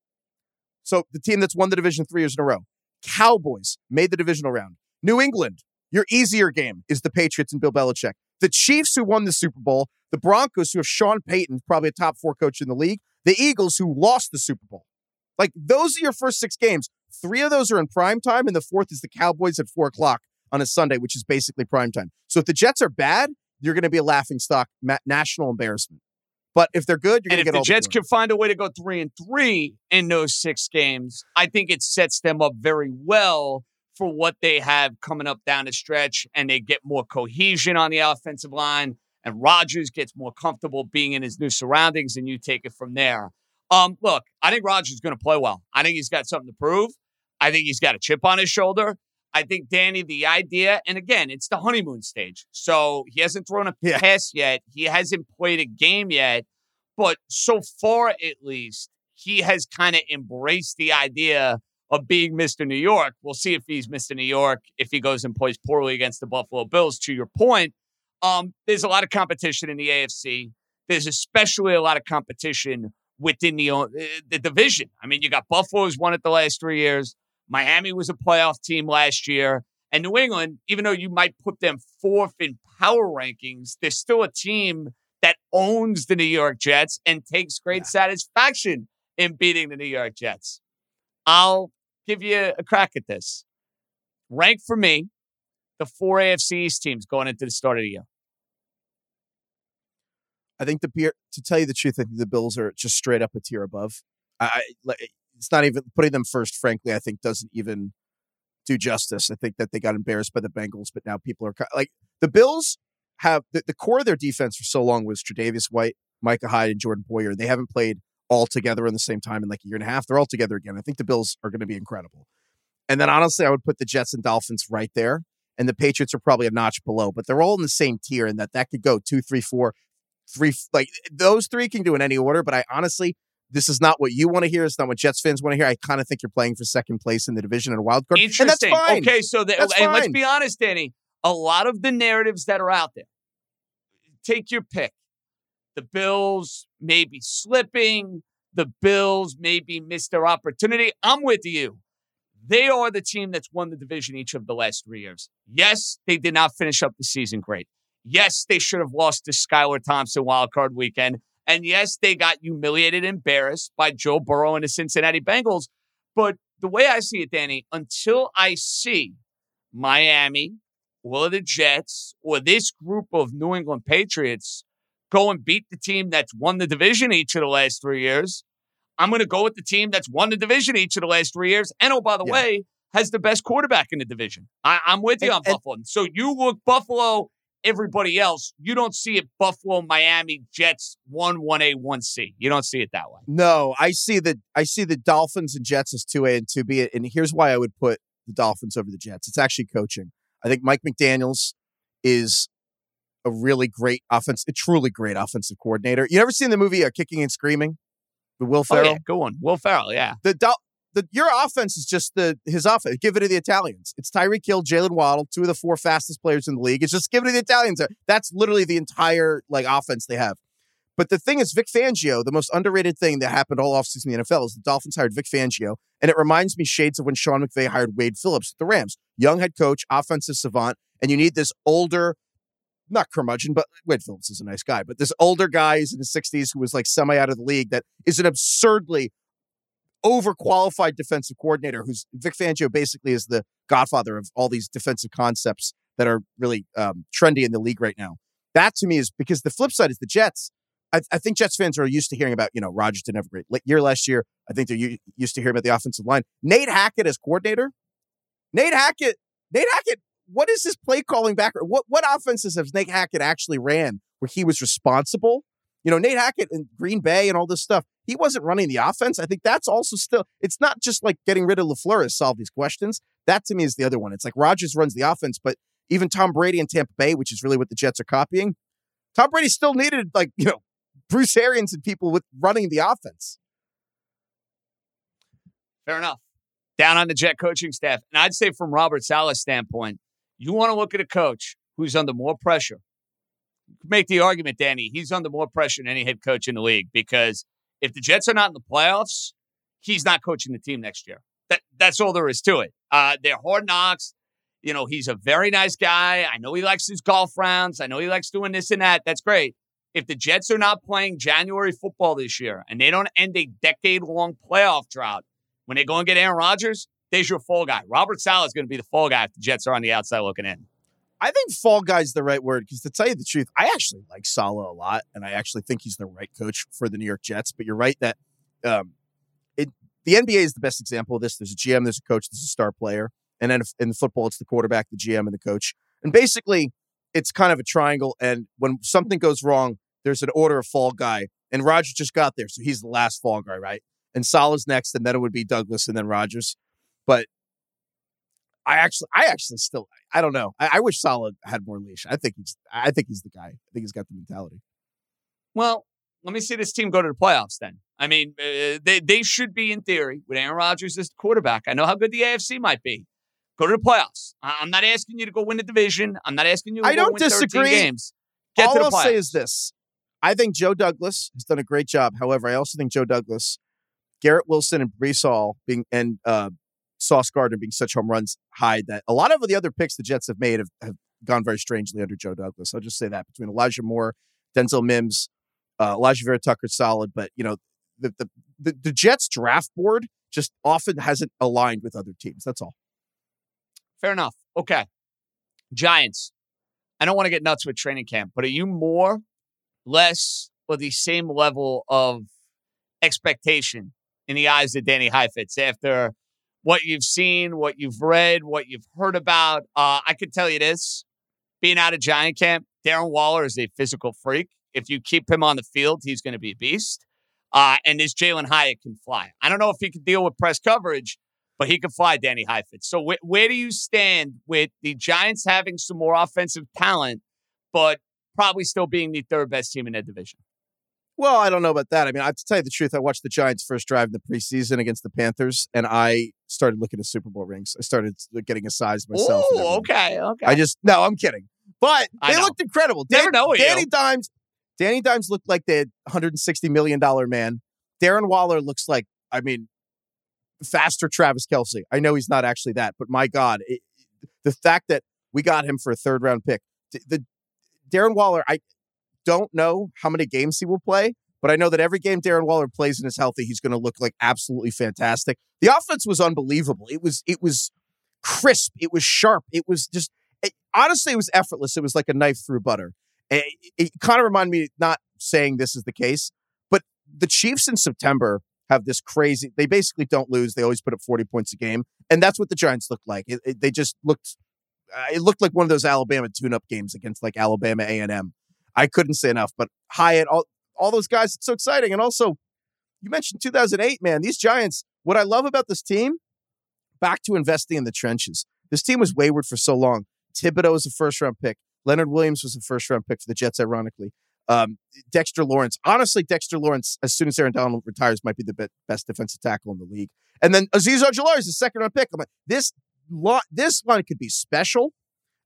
So the team that's won the division three years in a row. Cowboys made the divisional round. New England, your easier game is the Patriots and Bill Belichick. The Chiefs, who won the Super Bowl, the Broncos, who have Sean Payton, probably a top four coach in the league, the Eagles, who lost the Super Bowl. Like those are your first six games. Three of those are in prime time, and the fourth is the Cowboys at four o'clock on a Sunday, which is basically prime time. So if the Jets are bad, you're going to be a laughing stock, ma- national embarrassment. But if they're good, you're going And to if get the all Jets can find a way to go three and three in those six games, I think it sets them up very well for what they have coming up down the stretch, and they get more cohesion on the offensive line. And Rodgers gets more comfortable being in his new surroundings, and you take it from there. Um, look, I think Rodgers is going to play well. I think he's got something to prove. I think he's got a chip on his shoulder. I think Danny, the idea, and again, it's the honeymoon stage. So he hasn't thrown a Yeah. pass yet. He hasn't played a game yet. But so far, at least, he has kind of embraced the idea of being Mr. New York. We'll see if he's Mr. New York, if he goes and plays poorly against the Buffalo Bills, to your point. Um, there's a lot of competition in the AFC. There's especially a lot of competition within the, uh, the division. I mean, you got Buffalo's won it the last three years. Miami was a playoff team last year. And New England, even though you might put them fourth in power rankings, they're still a team that owns the New York Jets and takes great satisfaction in beating the New York Jets. I'll give you a crack at this. Rank for me the four AFC East teams going into the start of the year. I think the beer, to tell you the truth, I think the Bills are just straight up a tier above. I, I like it's not even putting them first. Frankly, I think doesn't even do justice. I think that they got embarrassed by the Bengals, but now people are like the Bills have the, the core of their defense for so long was Tre'Davious White, Micah Hyde, and Jordan Poyer. They haven't played all together in the same time in like a year and a half. They're all together again. I think the Bills are going to be incredible. And then honestly, I would put the Jets and Dolphins right there, and the Patriots are probably a notch below. But they're all in the same tier, and that that could go two, three, four, three. Like those three can do in any order. But I honestly, this is not what you want to hear. It's not what Jets fans want to hear. I kind of think you're playing for second place in the division and a wild card, and that's Interesting. fine. Okay, so the, That's and let's be honest, Danny. A lot of the narratives that are out there, take your pick. The Bills may be slipping. The Bills maybe missed their opportunity. I'm with you. They are the team that's won the division each of the last three years. Yes, they did not finish up the season great. Yes, they should have lost to Skylar Thompson wild card weekend. And yes, they got humiliated embarrassed by Joe Burrow and the Cincinnati Bengals. But the way I see it, Danny, until I see Miami or the Jets or this group of New England Patriots go and beat the team that's won the division each of the last three years, I'm going to go with the team that's won the division each of the last three years. And oh, by the Yeah. way, has the best quarterback in the division. I, I'm with you And- on and- Buffalo. So you look Buffalo, everybody else, you don't see it Buffalo, Miami, Jets, 1 1A, 1C. You don't see it that way. No, I see the I see the Dolphins and Jets as two A and two B, and here's why I would put the Dolphins over the Jets. It's actually coaching. I think Mike McDaniel's is a really great offense, a truly great offensive coordinator. You ever seen the movie uh, Kicking and Screaming? The Will Oh, yeah, go on. Will Ferrell, yeah. The Dol- the your offense is just the his offense. Give it to the Italians. It's Tyreek Hill, Jaylen Waddle, two of the four fastest players in the league. It's just give it to the Italians. That's literally the entire like offense they have. But the thing is, Vic Fangio, the most underrated thing that happened all offseason in the NFL is the Dolphins hired Vic Fangio. And it reminds me shades of when Sean McVay hired Wade Phillips at the Rams. Young head coach, offensive savant, and you need this older, not curmudgeon, but Wade Phillips is a nice guy, but this older guy who's in his 60s who was like semi out of the league that is an absurdly overqualified defensive coordinator who's Vic Fangio basically is the godfather of all these defensive concepts that are really um, trendy in the league right now. That to me is because the flip side is the Jets. I, I, think Jets fans are used to hearing about, you know, Rodgers didn't have a great year last year. I think they're u- used to hearing about the offensive line. Nate Hackett as coordinator. Nate Hackett, Nate Hackett, what is his play calling back? What what offenses has Nate Hackett actually ran where he was responsible? You know, Nate Hackett and Green Bay and all this stuff he wasn't running the offense. I think that's also still, it's not just like getting rid of LaFleur to solve these questions. That to me is the other one. It's like Rodgers runs the offense, but even Tom Brady in Tampa Bay, which is really what the Jets are copying, Tom Brady still needed like, you know, Bruce Arians and people with running the offense. Fair enough. Down on the Jet coaching staff. And I'd say from Robert Saleh's standpoint, you want to look at a coach who's under more pressure. Make the argument, Danny, he's under more pressure than any head coach in the league because – if the Jets are not in the playoffs, he's not coaching the team next year. That that's all there is to it. Uh, they're hard knocks. You know, he's a very nice guy. I know he likes his golf rounds. I know he likes doing this and that. That's great. If the Jets are not playing January football this year and they don't end a decade long playoff drought, when they go and get Aaron Rodgers, there's your fall guy. Robert Saleh is going to be the fall guy if the Jets are on the outside looking in. I think fall guy's the right word because to tell you the truth, I actually like Saleh a lot, and I actually think he's the right coach for the New York Jets. But you're right that um, it, the NBA is the best example of this. There's a GM, there's a coach, there's a star player, and then in the football, it's the quarterback, the GM, and the coach. And basically, it's kind of a triangle. And when something goes wrong, there's an order of fall guy, and Rodgers just got there, so he's the last fall guy, right? And Saleh's next, and then it would be Douglas, and then Rodgers. But I actually, I actually still, I don't know. I, I wish Saleh had more leash. I think he's, I think he's the guy. I think he's got the mentality. Well, let me see this team go to the playoffs then. I mean, uh, they they should be in theory with Aaron Rodgers as the quarterback. I know how good the AFC might be. Go to the playoffs. I'm not asking you to go win the division. I'm not asking you. I don't disagree. Games. Get All I'll say is this: I think Joe Douglas has done a great job. However, I also think Joe Douglas, Garrett Wilson, and Breece Hall being and uh, Sauce Gardner being such home runs high that a lot of the other picks the Jets have made have, have gone very strangely under Joe Douglas. I'll just say that between Elijah Moore, Denzel Mims, uh, Alijah Vera-Tucker solid, but you know the, the the the Jets draft board just often hasn't aligned with other teams. That's all. Fair enough. Okay, Giants. I don't want to get nuts with training camp, but are you more, less, or the same level of expectation in the eyes of Danny Heifetz after what you've seen, what you've read, what you've heard about. Uh, I can tell you this being out of Giant Camp, Darren Waller is a physical freak. If you keep him on the field, he's going to be a beast. Uh, and this Jalin Hyatt can fly. I don't know if he can deal with press coverage, but he can fly, Danny Heifetz. So wh- where do you stand with the Giants having some more offensive talent, but probably still being the third best team in that division? Well, I don't know about that. I mean, I, to tell you the truth, I watched the Giants' first drive in the preseason against the Panthers, and I started looking at Super Bowl rings. I started getting a size myself. Oh, okay, okay. I just no, I'm kidding. But they looked incredible. Never know Danny you. Dimes. Danny Dimes looked like the 160 million dollar man. Darren Waller looks like, I mean, faster Travis Kelce. I know he's not actually that, but my God, it, the fact that we got him for a third round pick, the, the Darren Waller, I don't know how many games he will play, but I know that every game Darren Waller plays and is healthy, he's going to look like absolutely fantastic. The offense was unbelievable. It was it was crisp. It was sharp. It was just it, honestly, it was effortless. It was like a knife through butter. It, it kind of reminded me, not saying this is the case, but the Chiefs in September have this crazy. They basically don't lose. They always put up forty points a game, and that's what the Giants looked like. It, it, they just looked. Uh, it looked like one of those Alabama tune-up games against like Alabama A and M. I couldn't say enough. But Hyatt, all all those guys, it's so exciting. And also, you mentioned 2008, man. These Giants. What I love about this team, back to investing in the trenches. This team was wayward for so long. Thibodeaux was a first round pick. Leonard Williams was a first round pick for the Jets, ironically. Um, Dexter Lawrence, honestly, Dexter Lawrence, as soon as Aaron Donald retires, might be the be- best defensive tackle in the league. And then Azeez Ojulari is the second round pick. I'm like, this lo- this one could be special,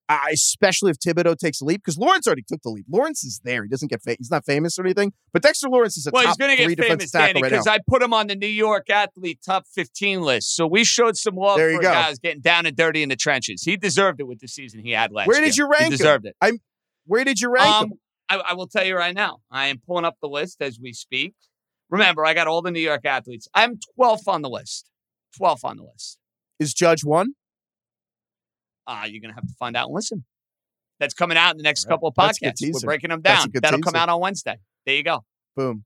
especially if Thibodeaux takes a leap because Lawrence already took the leap. Lawrence is there. He doesn't get fa- he's not famous or anything, but Dexter Lawrence is a well, top he's going to get famous, Danny, right because now. I put him on the New York athlete top 15 list. So we showed some love There you for go. guys getting down and dirty in the trenches. He deserved it with the season he had last year. Where year. did you rank He him? deserved it. Where did you rank Um, him? I, I will tell you right now. I am pulling up the list as we speak. Remember, I got all the New York athletes. I'm 12th on the list. 12th on the list. Is Judge one? Uh, you're going to have to find out and listen. That's coming out in the next right. couple of That's a good podcasts. We're breaking them down. That'll come out on Wednesday. There you go. Boom.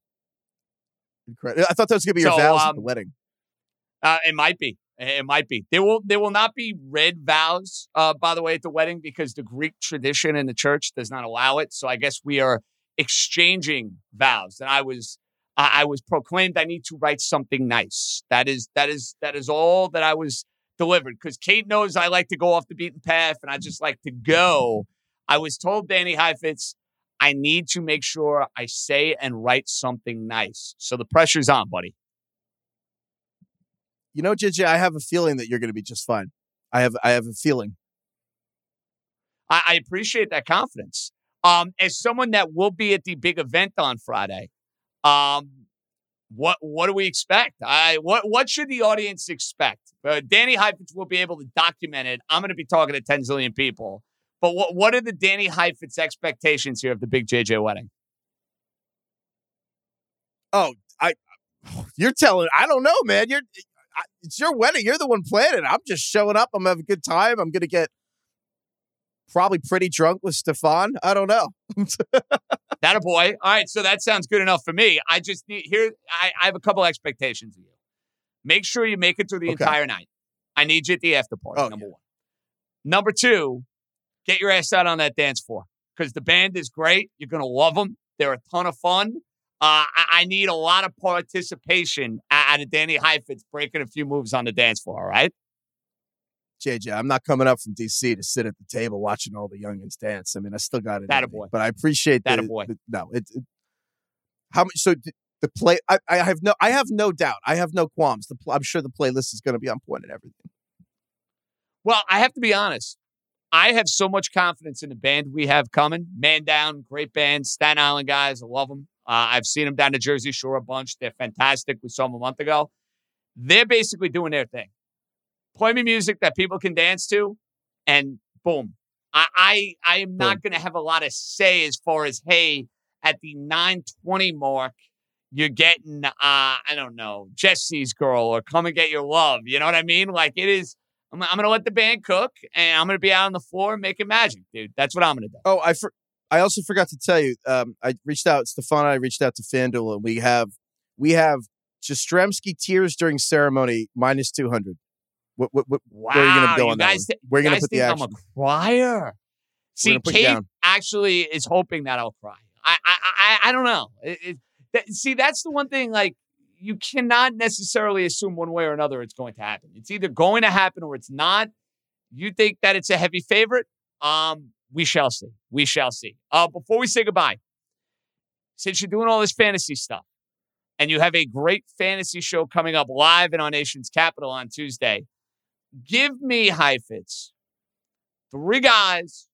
Incredible. I thought that was gonna be your So, vows at um, the wedding. Uh, it might be. It might be. There will there will not be red vows, uh, by the way, at the wedding because the Greek tradition in the church does not allow it. So I guess we are exchanging vows. And I was I was proclaimed I need to write something nice. That is that is that is all that I was delivered. Because Kate knows I like to go off the beaten path and I just like to go. I was told Danny Heifetz, I need to make sure I say and write something nice. So the pressure's on, buddy. You know, JJ, I have a feeling that you're going to be just fine. I have, I have a feeling. I, I appreciate that confidence. Um, as someone that will be at the big event on Friday, um, what what do we expect? I what what should the audience expect? Uh, Danny Heifetz will be able to document it. I'm going to be talking to 10 zillion people. But what what are the Danny Heifetz expectations here of the big JJ wedding? Oh, I, you're telling. I don't know, man. You're, I, it's your wedding. You're the one planning. I'm just showing up. I'm having a good time. I'm going to get probably pretty drunk with Stefan. I don't know. That a boy. All right, so that sounds good enough for me. I just need here. I, I have a couple expectations of you. Make sure you make it through the Okay. entire night. I need you at the after party. Oh, number one. Number two, get your ass out on that dance floor because the band is great. You're gonna love them. They're a ton of fun. Uh, I, I need a lot of participation out of Danny Heifetz breaking a few moves on the dance floor. All right. JJ, I'm not coming up from DC to sit at the table watching all the youngins dance. I mean, I still got it. That a boy. But I appreciate That that. a boy. no, it, it- how much? So the play, I, I have no, I have no doubt. I have no qualms. The I'm sure the playlist is going to be on point and everything. Well, I have to be honest. I have so much confidence in the band we have coming. Man Down, great band. Staten Island guys, I love them. Uh, I've seen them down to Jersey Shore a bunch. They're fantastic. We saw them a month ago. They're basically doing their thing. Play me music that people can dance to, and boom. I I, I am not going to have a lot of say as far as hey, at the 920 mark, you're getting uh I don't know Jesse's girl or come and get your love. You know what I mean? Like it is. I'm, I'm gonna let the band cook, and I'm gonna be out on the floor making magic, dude. That's what I'm gonna do. Oh, I for, I also forgot to tell you. Um, I reached out, Stefan. and I reached out to FanDuel, and we have we have Jastremski tears during ceremony minus two hundred. What, what, what, Wow, where are you going to go on that guys, one? thi- We're going to put the think action. I'm a crier. See, you Kate actually is hoping that I'll cry. I I I, I don't know. It, it, that, see, that's the one thing. Like, you cannot necessarily assume one way or another it's going to happen. It's either going to happen or it's not. You think that it's a heavy favorite? Um, we shall see. We shall see. Uh, before we say goodbye, since you're doing all this fantasy stuff, and you have a great fantasy show coming up live in our nation's capital on Tuesday, give me Heifetz three guys.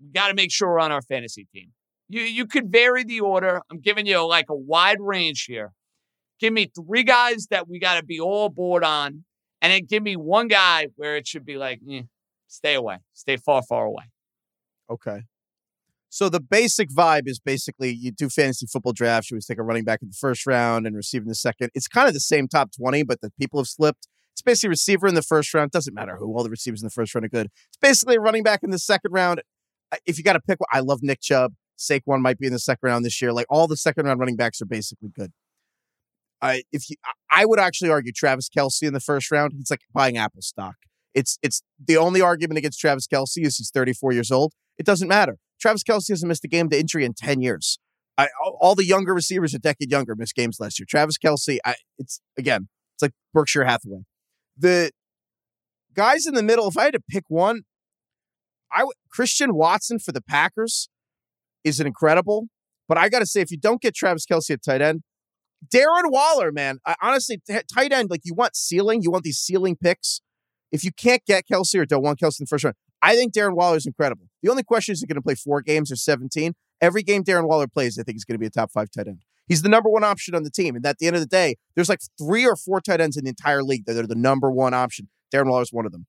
We got to make sure we're on our fantasy team. You you could vary the order. I'm giving you like a wide range here. Give me three guys that we got to be all aboard on, and then give me one guy where it should be like, eh, stay away, stay far, far away. Okay. So the basic vibe is basically you do fantasy football drafts. You always take a running back in the first round and receiver in the second. It's kind of the same top 20, but the people have slipped. It's basically receiver in the first round. Doesn't matter who. All the receivers in the first round are good. It's basically a running back in the second round. If you got to pick I love Nick Chubb. Saquon might be in the second round this year. Like all the second round running backs are basically good. I if you, I- would actually argue Travis Kelce in the first round. He's like buying Apple stock. It's it's the only argument against Travis Kelce is he's 34 years old. It doesn't matter. Travis Kelce hasn't missed a game to injury in 10 years. I, all- all the younger receivers, a decade younger, missed games last year. Travis Kelce, I, it's again, it's like Berkshire Hathaway. The guys in the middle, if I had to pick one, I would Christian Watson for the Packers is an incredible, But I got to say, if you don't get Travis Kelce at tight end, Darren Waller, man, I, honestly, t- tight end, like you want ceiling, you want these ceiling picks. If you can't get Kelce or don't want Kelce in the first round, I think Darren Waller is incredible. The only question is, he going to play four games or 17? Every game Darren Waller plays, I think he's going to be a top five tight end. He's the number one option on the team. And at the end of the day, there's like three or four tight ends in the entire league that are the number one option. Darren Waller is one of them.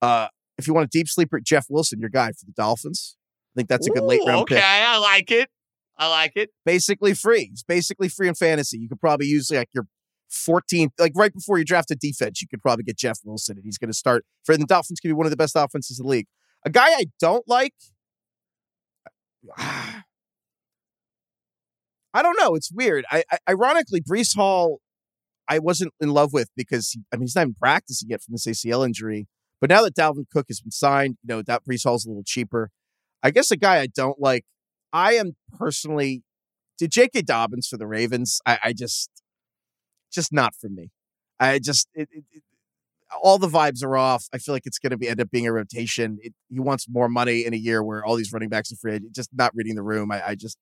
Uh, if you want a deep sleeper, Jeff Wilson, your guy for the Dolphins. I think that's a good late round okay, pick. I like it. I like it. Basically free. He's basically free in fantasy. You could probably use like your 14th, like right before you draft a defense, you could probably get Jeff Wilson, and he's going to start for the Dolphins. Could be one of the best offenses in the league. A guy I don't like. I don't know. It's weird. I, I ironically, Breece Hall, I wasn't in love with because he, I mean he's not even practicing yet from this ACL injury. But now that Dalvin Cook has been signed, you know that Breece Hall's a little cheaper. I guess a guy I don't like. I am personally to J.K. Dobbins for the Ravens. I, I just, just not for me. I just it, it, it, all the vibes are off. I feel like it's going to be end up being a rotation. he wants more money in a year where all these running backs are free. Just not reading the room. I, I just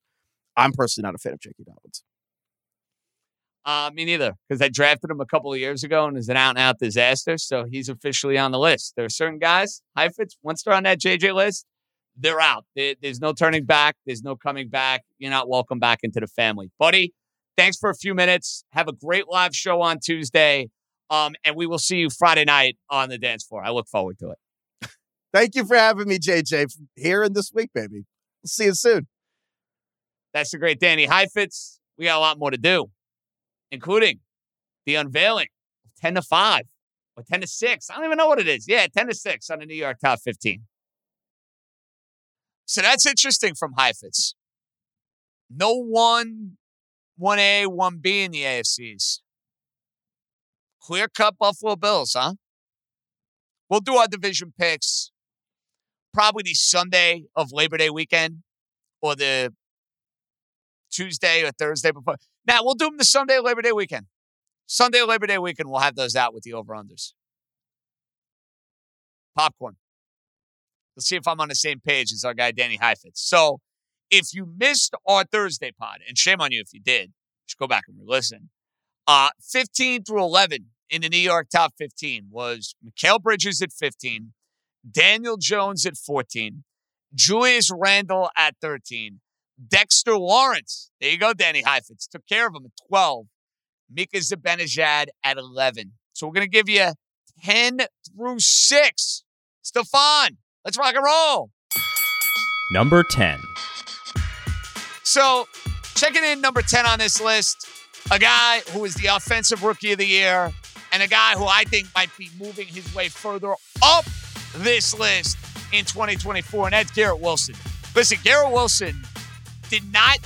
I'm personally not a fan of J.K. Dobbins. Uh, me neither, because I drafted him a couple of years ago and is an out and out disaster. So he's officially on the list. There are certain guys, Heifetz, once they're on that JJ list, they're out. There's no turning back. There's no coming back. You're not welcome back into the family. Buddy, thanks for a few minutes. Have a great live show on Tuesday. Um, and we will see you Friday night on the dance floor. I look forward to it. Thank you for having me, JJ, here and this week, baby. We'll see you soon. That's the great Danny Heifetz. We got a lot more to do, including the unveiling of 10 to 5 or 10 to 6. I don't even know what it is. Yeah, 10 to 6 on the New York Top 15. So that's interesting from Heifetz. No one, 1A, 1B in the AFCs. Clear cut Buffalo Bills, huh? We'll do our division picks probably the Sunday of Labor Day weekend or the Tuesday or Thursday before. Now, we'll do them the Sunday Labor Day weekend. Sunday Labor Day weekend, we'll have those out with the over-unders. Popcorn. Let's see if I'm on the same page as our guy Danny Heifetz. So if you missed our Thursday pod, and shame on you if you did, just go back and re-listen. Uh, 15 through 11 in the New York top 15 was Mikal Bridges at 15, Daniel Jones at 14, Julius Randle at 13, Dexter Lawrence. There you go, Danny Heifetz. Took care of him at 12. Mika Zibanejad at 11. So we're going to give you 10 through 6. Stefan, Let's rock and roll. Number 10. So, checking in number 10 on this list, a guy who is the offensive rookie of the year and a guy who I think might be moving his way further up this list in 2024, and that's Garrett Wilson. Listen, Garrett Wilson did not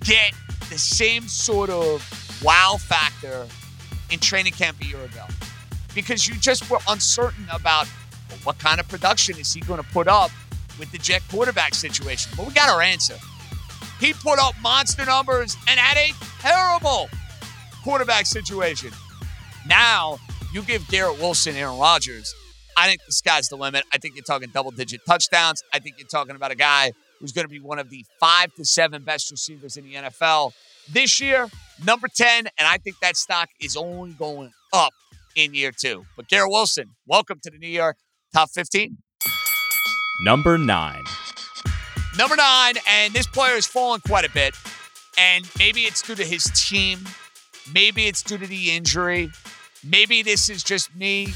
get the same sort of wow factor in training camp a year ago because you just were uncertain about what kind of production is he going to put up with the Jet quarterback situation? But we got our answer. He put up monster numbers and had a terrible quarterback situation. Now you give Garrett Wilson Aaron Rodgers. I think the sky's the limit. I think you're talking double digit touchdowns. I think you're talking about a guy who's going to be one of the five to seven best receivers in the NFL this year, number 10. And I think that stock is only going up in year two. But Garrett Wilson, welcome to the New York top 15. Number nine. Number nine, and this player has fallen quite a bit. And maybe it's due to his team. Maybe it's due to the injury. Maybe this is just me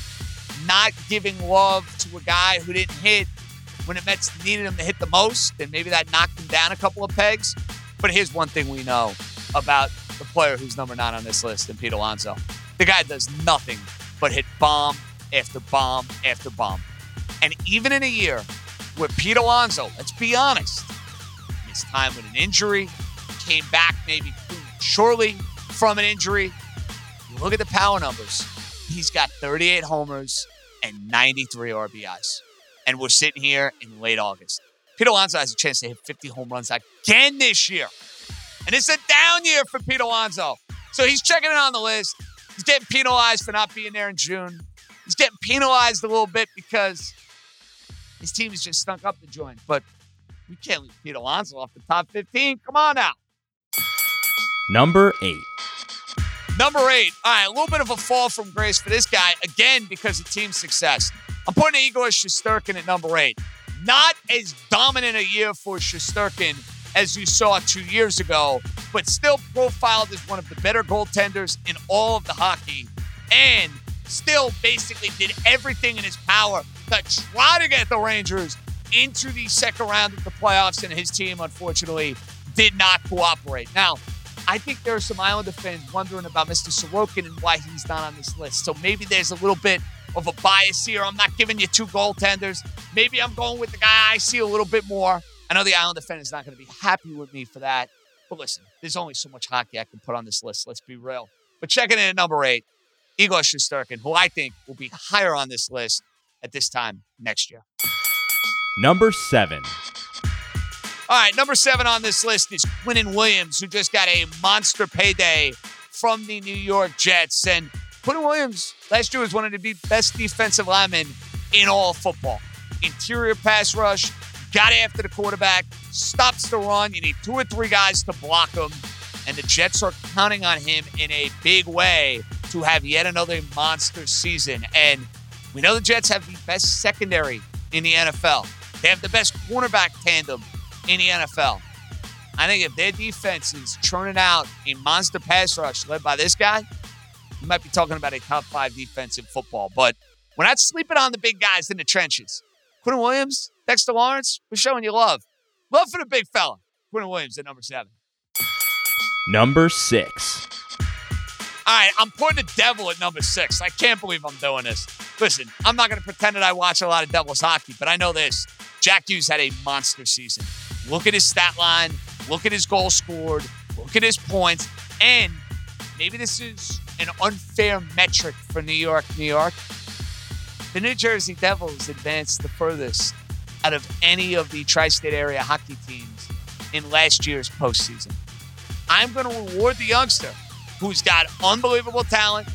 not giving love to a guy who didn't hit when the Mets needed him to hit the most. And maybe that knocked him down a couple of pegs. But here's one thing we know about the player who's number nine on this list, and Pete Alonso. The guy does nothing but hit bomb after bomb after bomb. And even in a year where Pete Alonso, let's be honest, missed time with an injury, came back maybe shortly from an injury. Look at the power numbers. He's got 38 homers and 93 RBIs. And we're sitting here in late August. Pete Alonso has a chance to hit 50 home runs again this year. And it's a down year for Pete Alonso. So he's checking it on the list. He's getting penalized for not being there in June. He's getting penalized a little bit because his team has just stunk up the joint. But We can't leave Pete Alonso off the top 15. Come on now. Number 8. Number eight. All right, a little bit of a fall from grace for this guy, again, because of team success. I'm putting Igor Shesterkin at number eight. Not as dominant a year for Shesterkin as you saw two years ago, but still profiled as one of the better goaltenders in all of the hockey. And still basically did everything in his power to try to get the Rangers into the second round of the playoffs, and his team, unfortunately, did not cooperate. Now, I think there are some Islander fans wondering about Mr. Sorokin and why he's not on this list. So maybe there's a little bit of a bias here. I'm not giving you two goaltenders. Maybe I'm going with the guy I see a little bit more. I know the Islander fan is not going to be happy with me for that. But listen, there's only so much hockey I can put on this list. Let's be real. But checking in at number eight, Igor Shesterkin, who I think will be higher on this list at this time next year. Number 7. All right, number seven on this list is Quinnen Williams, who just got a monster payday from the New York Jets. And Quinnen Williams last year was one of the best defensive linemen in all football. Interior pass rush, got after the quarterback, stops the run. You need two or three guys to block him. And the Jets are counting on him in a big way to have yet another monster season. And we know the Jets have the best secondary in the NFL. They have the best cornerback tandem in the NFL. I think if their defense is churning out a monster pass rush led by this guy, might be talking about a top five defense in football. But we're not sleeping on the big guys in the trenches. Quinnen Williams, Dexter Lawrence, we're showing you love. Love for the big fella. Quinnen Williams at number seven. Number 6. All right, I'm putting the devil at number six. I can't believe I'm doing this. Listen, I'm not going to pretend that I watch a lot of Devils hockey, but I know this. Jack Hughes had a monster season. Look at his stat line, look at his goal scored, look at his points, and maybe this is an unfair metric for New York, New York. The New Jersey Devils advanced the furthest out of any of the tri state area hockey teams in last year's postseason. I'm going to reward the youngster who's got unbelievable talent.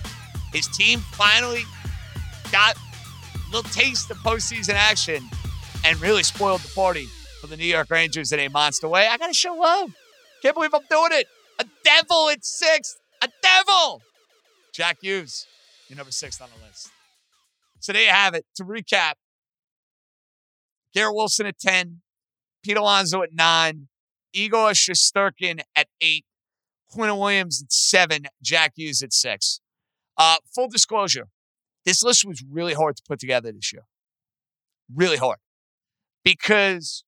His team finally got a little taste of postseason action and really spoiled the party for the New York Rangers in a monster way. I got to show love. Can't believe I'm doing it. A devil at six. A devil. Jack Hughes, you're number six on the list. So there you have it. To recap, Garrett Wilson at 10, Pete Alonso at 9, Igor Shesterkin at 8, Quinnen Williams at 7, Jack Hughes at 6. Uh, full disclosure, this list was really hard to put together this year. Really hard. Because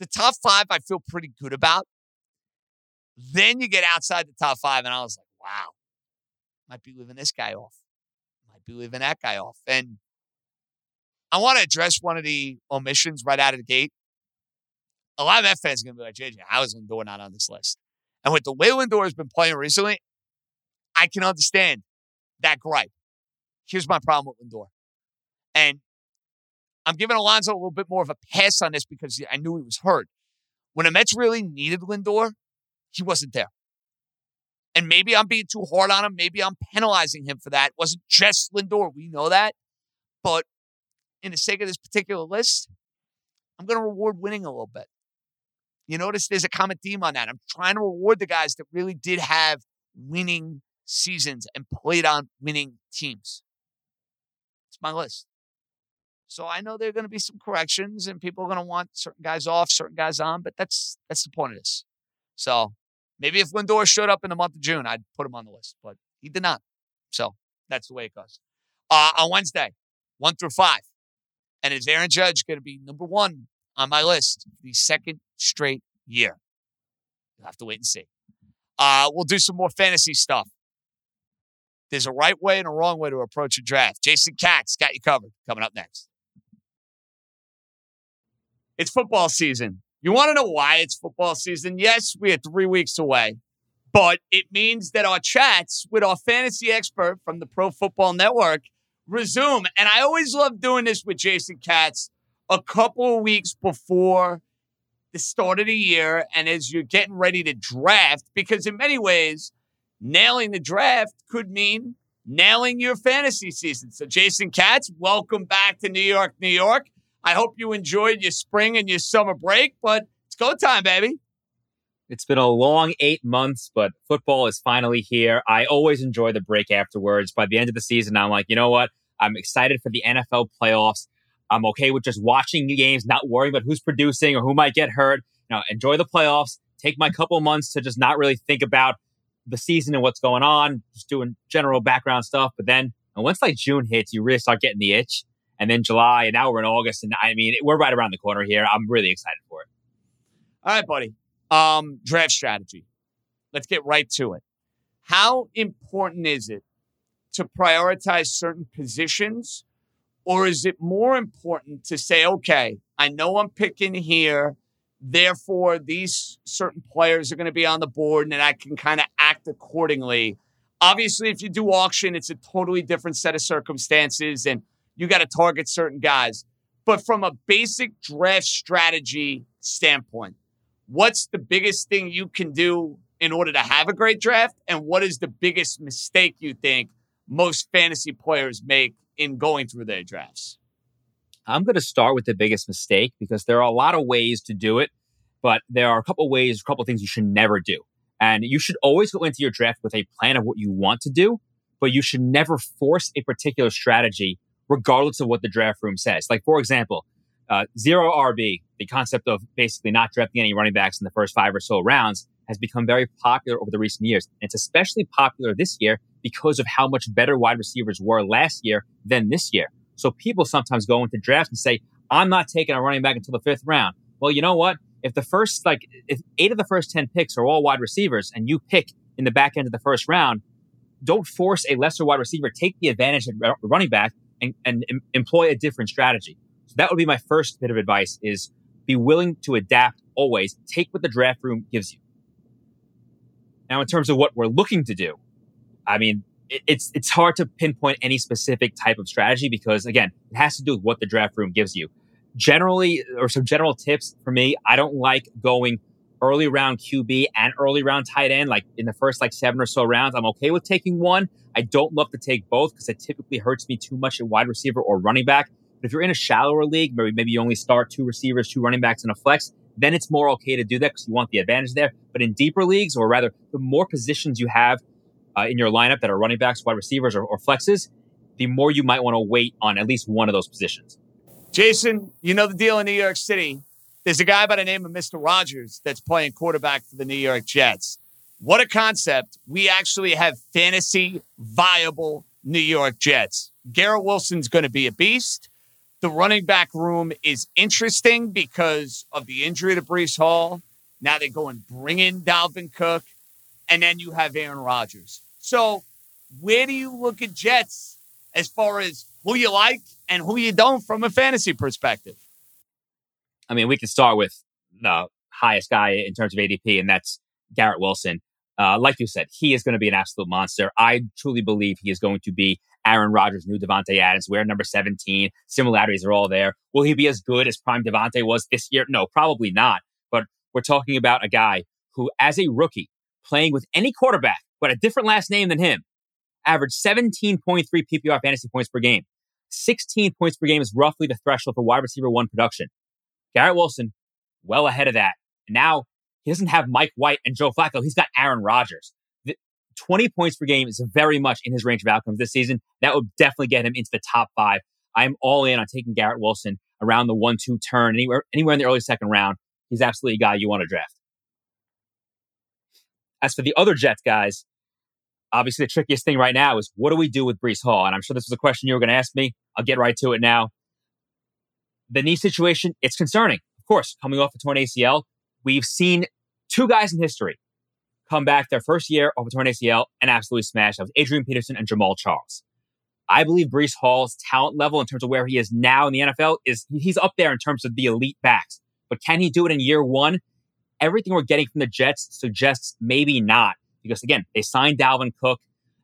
the top five I feel pretty good about. Then you get outside the top five, and I was like, wow, might be leaving this guy off. Might be leaving that guy off. And I want to address one of the omissions right out of the gate. A lot of that fans going to be like, JJ, how is Lindor not on this list? And with the way Lindor has been playing recently, I can understand that gripe. Here's my problem with Lindor. And I'm giving Alonso a little bit more of a pass on this because I knew he was hurt. When the Mets really needed Lindor, he wasn't there. And maybe I'm being too hard on him. Maybe I'm penalizing him for that. It wasn't just Lindor. We know that. But in the sake of this particular list, I'm going to reward winning a little bit. You notice there's a common theme on that. I'm trying to reward the guys that really did have winning seasons and played on winning teams. It's my list. So I know there are going to be some corrections and people are going to want certain guys off, certain guys on, but that's that's the point of this. So maybe if Lindor showed up in the month of June, I'd put him on the list, but he did not. So that's the way it goes. Uh, on Wednesday, one through five. And is Aaron Judge going to be number one on my list the second straight year? You'll have to wait and see. Uh, we'll do some more fantasy stuff. There's a right way and a wrong way to approach a draft. Jason Katz got you covered coming up next. It's football season. You want to know why it's football season? Yes, we are three weeks away, but it means that our chats with our fantasy expert from the Pro Football Network resume. And I always love doing this with Jason Katz a couple of weeks before the start of the year and as you're getting ready to draft, because in many ways, nailing the draft could mean nailing your fantasy season. So, Jason Katz, welcome back to New York, New York. I hope you enjoyed your spring and your summer break, but it's go time, baby. It's been a long eight months, but football is finally here. I always enjoy the break afterwards. By the end of the season, I'm like, you know what? I'm excited for the NFL playoffs. I'm okay with just watching games, not worrying about who's producing or who might get hurt. Now, enjoy the playoffs. Take my couple months to just not really think about the season and what's going on, just doing general background stuff. But then once like June hits, you really start getting the itch. And then July, and now we're in August, and I mean, we're right around the corner here. I'm really excited for it. All right, buddy. Um, draft strategy. Let's get right to it. How important is it to prioritize certain positions, or is it more important to say, okay, I know I'm picking here, therefore these certain players are going to be on the board, and I can kind of act accordingly? Obviously, if you do auction, it's a totally different set of circumstances, and you got to target certain guys. But from a basic draft strategy standpoint, what's the biggest thing you can do in order to have a great draft? And what is the biggest mistake you think most fantasy players make in going through their drafts? I'm going to start with the biggest mistake because there are a lot of ways to do it, but there are a couple ways, a couple things you should never do. And you should always go into your draft with a plan of what you want to do, but you should never force a particular strategy regardless of what the draft room says. Like, for example, uh, zero RB, the concept of basically not drafting any running backs in the first five or so rounds, has become very popular over the recent years. And it's especially popular this year because of how much better wide receivers were last year than this year. So people sometimes go into drafts and say, I'm not taking a running back until the fifth round. Well, you know what? If the first, like, if eight of the first 10 picks are all wide receivers and you pick in the back end of the first round, don't force a lesser wide receiver. Take the advantage of running back and, and employ a different strategy. So that would be my first bit of advice is be willing to adapt always. Take what the draft room gives you. Now, in terms of what we're looking to do, I mean, it's it's hard to pinpoint any specific type of strategy because again, it has to do with what the draft room gives you. Generally, or some general tips for me, I don't like going early round QB and early round tight end, like in the first like seven or so rounds. I'm okay with taking one. I don't love to take both because it typically hurts me too much at wide receiver or running back. But if you're in a shallower league, maybe maybe you only start two receivers, two running backs, and a flex, then it's more okay to do that because you want the advantage there. But in deeper leagues, or rather, the more positions you have uh, in your lineup that are running backs, wide receivers, or, or flexes, the more you might want to wait on at least one of those positions. Jason, you know the deal in New York City. There's a guy by the name of Mr. Rogers that's playing quarterback for the New York Jets. What a concept. We actually have fantasy viable New York Jets. Garrett Wilson's going to be a beast. The running back room is interesting because of the injury to Breece Hall. Now they go and bring in Dalvin Cook, and then you have Aaron Rodgers. So, where do you look at Jets as far as who you like and who you don't from a fantasy perspective? I mean, we can start with the highest guy in terms of ADP, and that's Garrett Wilson. Uh, like you said, he is going to be an absolute monster. I truly believe he is going to be Aaron Rodgers, new Davante Adams. We're number 17. Similarities are all there. Will he be as good as prime Davante was this year? No, probably not. But we're talking about a guy who, as a rookie, playing with any quarterback, but a different last name than him, averaged 17.3 PPR fantasy points per game. 16 points per game is roughly the threshold for wide receiver one production. Garrett Wilson, well ahead of that. Now he doesn't have Mike White and Joe Flacco. He's got Aaron Rodgers. 20 points per game is very much in his range of outcomes this season. That would definitely get him into the top five. I'm all in on taking Garrett Wilson around the one two turn, anywhere, anywhere in the early second round. He's absolutely a guy you want to draft. As for the other Jets guys, obviously the trickiest thing right now is what do we do with Breece Hall? And I'm sure this was a question you were going to ask me. I'll get right to it now. The knee situation, it's concerning. Of course, coming off a torn ACL, we've seen two guys in history come back their first year off a torn ACL and absolutely smash. That was Adrian Peterson and Jamaal Charles. I believe Breece Hall's talent level in terms of where he is now in the NFL is he's up there in terms of the elite backs. But can he do it in year one? Everything we're getting from the Jets suggests maybe not. Because again, they signed Dalvin Cook.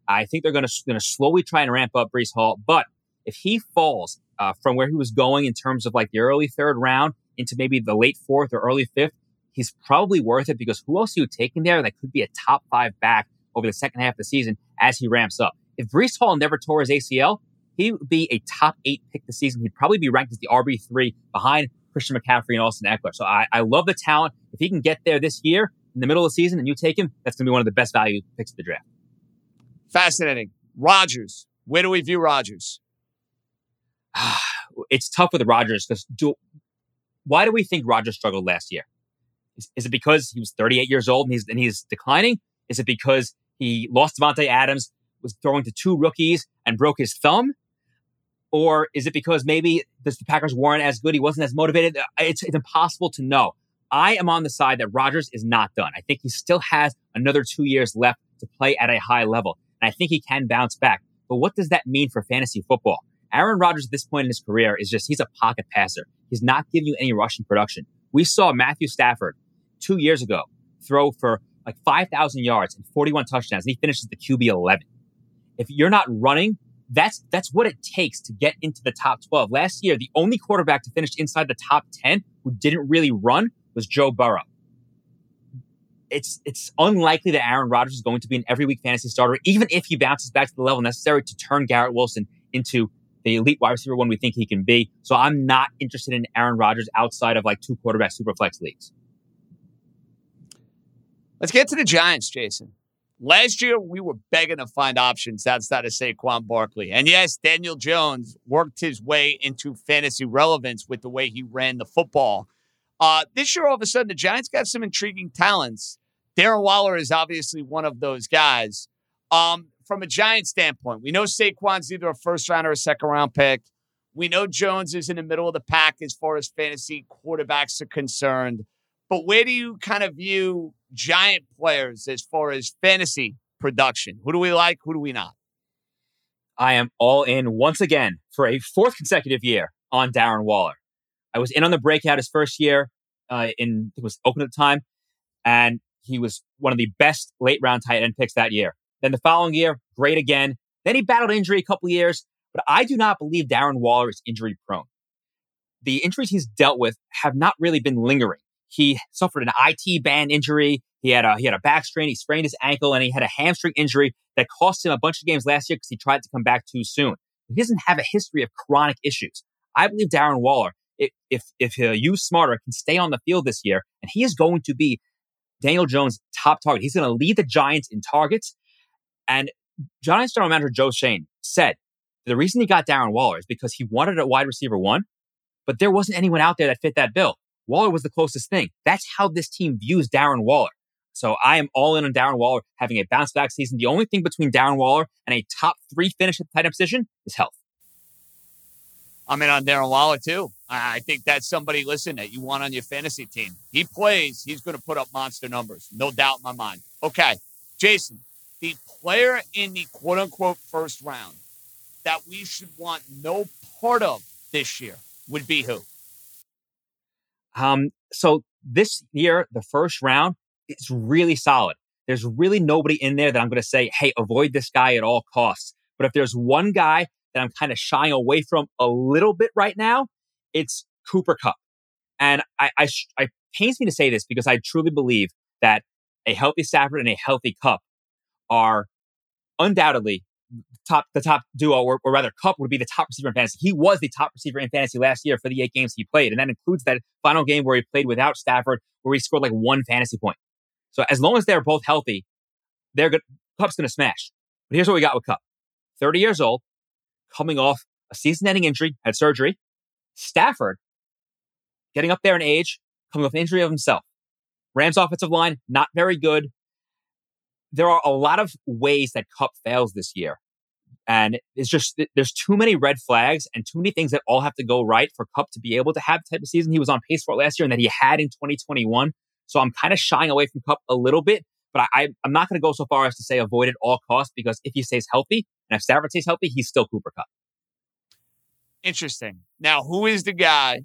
I think they're going to slowly try and ramp up Breece Hall. But if he falls uh, from where he was going in terms of like the early third round into maybe the late fourth or early fifth, he's probably worth it because who else are you taking there that could be a top five back over the second half of the season as he ramps up? If Breece Hall never tore his ACL, he would be a top eight pick this season. He'd probably be ranked as the RB3 behind Christian McCaffrey and Austin Ekeler. So I, I love the talent. If he can get there this year in the middle of the season and you take him, that's going to be one of the best value picks of the draft. Fascinating. Rodgers. Where do we view Rodgers? it's tough with Rodgers because do, why do we think Rodgers struggled last year? Is, is, it because he was 38 years old and he's, and he's declining? Is it because he lost Davante Adams, was throwing to two rookies and broke his thumb? Or is it because maybe the Packers weren't as good? He wasn't as motivated. Uh, it's, it's impossible to know. I am on the side that Rodgers is not done. I think he still has another two years left to play at a high level. And I think he can bounce back. But what does that mean for fantasy football? Aaron Rodgers at this point in his career is just, he's a pocket passer. He's not giving you any rushing production. We saw Matthew Stafford two years ago throw for like 5,000 yards and 41 touchdowns, and he finishes the QB 11. If you're not running, that's, that's what it takes to get into the top 12. Last year, the only quarterback to finish inside the top 10 who didn't really run was Joe Burrow. It's, it's unlikely that Aaron Rodgers is going to be an every week fantasy starter, even if he bounces back to the level necessary to turn Garrett Wilson into the elite wide receiver one we think he can be. So I'm not interested in Aaron Rodgers outside of like two quarterback super flex leagues. Let's get to the Giants, Jason. Last year, we were begging to find options outside of Saquon Barkley. And yes, Daniel Jones worked his way into fantasy relevance with the way he ran the football. Uh, this year, all of a sudden, the Giants got some intriguing talents. Darren Waller is obviously one of those guys. Um, from a Giant standpoint, we know Saquon's either a first round or a second round pick. We know Jones is in the middle of the pack as far as fantasy quarterbacks are concerned. But where do you kind of view Giant players as far as fantasy production? Who do we like? Who do we not? I am all in once again for a fourth consecutive year on Darren Waller. I was in on the breakout his first year uh, in it was open at the time, and he was one of the best late round tight end picks that year. Then the following year, great again. Then he battled injury a couple years, but I do not believe Darren Waller is injury prone. The injuries he's dealt with have not really been lingering. He suffered an IT band injury. He had a he had a back strain. He sprained his ankle, and he had a hamstring injury that cost him a bunch of games last year because he tried to come back too soon. He doesn't have a history of chronic issues. I believe Darren Waller, if if, he'll use smarter, can stay on the field this year, and he is going to be Daniel Jones' top target. He's going to lead the Giants in targets. And Giants general manager Joe Schoen said the reason he got Darren Waller is because he wanted a wide receiver one, but there wasn't anyone out there that fit that bill. Waller was the closest thing. That's how this team views Darren Waller. So I am all in on Darren Waller having a bounce back season. The only thing between Darren Waller and a top three finish at the tight end position is health. I'm in on Darren Waller too. I think that's somebody, listen, that you want on your fantasy team. He plays, he's going to put up monster numbers. No doubt in my mind. Okay. Jason, the player in the quote unquote first round that we should want no part of this year would be who? Um, so this year, the first round is really solid. There's really nobody in there that I'm going to say, hey, avoid this guy at all costs. But if there's one guy that I'm kind of shying away from a little bit right now, it's Cooper Kupp. And I, I, I pains me to say this because I truly believe that a healthy Stafford and a healthy Kupp are undoubtedly top the top duo, or, or, rather, Kupp would be the top receiver in fantasy. He was the top receiver in fantasy last year for the eight games he played, and that includes that final game where he played without Stafford, where he scored like one fantasy point. So as long as they're both healthy, they're good. Kupp's going to smash. But here's what we got with Kupp: thirty years old, coming off a season-ending injury, had surgery. Stafford getting up there in age, coming off an injury of himself. Rams offensive line not very good there are a lot of ways that Kupp fails this year. And it's just, there's too many red flags and too many things that all have to go right for Kupp to be able to have the type of season he was on pace for last year and that he had in 2021. So I'm kind of shying away from Kupp a little bit, but I, I'm not going to go so far as to say avoid at all costs because if he stays healthy and if Stafford stays healthy, he's still Cooper Kupp. Interesting. Now, who is the guy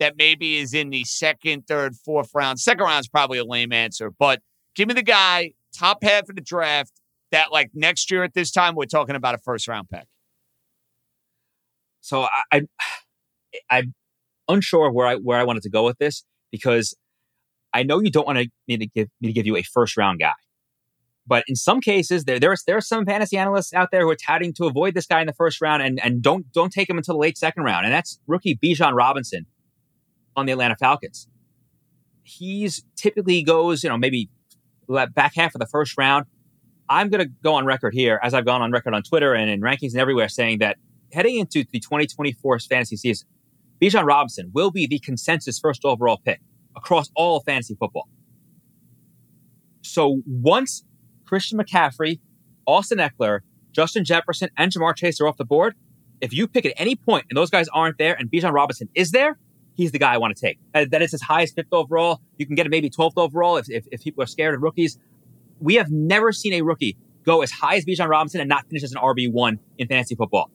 that maybe is in the second, third, fourth round? Second round is probably a lame answer, but give me the guy top half of the draft that like next year at this time we're talking about a first round pick. So I, I am unsure where I where I wanted to go with this because I know you don't want to, me to give me to give you a first round guy. But in some cases, there there's there are some fantasy analysts out there who are touting to avoid this guy in the first round and, and don't don't take him until the late second round. And that's rookie Bijan Robinson on the Atlanta Falcons. He's typically goes, you know, maybe back half of the first round. I'm going to go on record here, as I've gone on record on Twitter and in rankings and everywhere, saying that heading into the 2024 fantasy season, Bijan Robinson will be the consensus first overall pick across all fantasy football. So once Christian McCaffrey, Austin Ekeler, Justin Jefferson, and Ja'Marr Chase are off the board, if you pick at any point and those guys aren't there and Bijan Robinson is there, he's the guy I want to take. Uh, that is his highest fifth overall. You can get him maybe 12th overall if, if, if people are scared of rookies. We have never seen a rookie go as high as Bijan Robinson and not finish as an RB1 in fantasy football.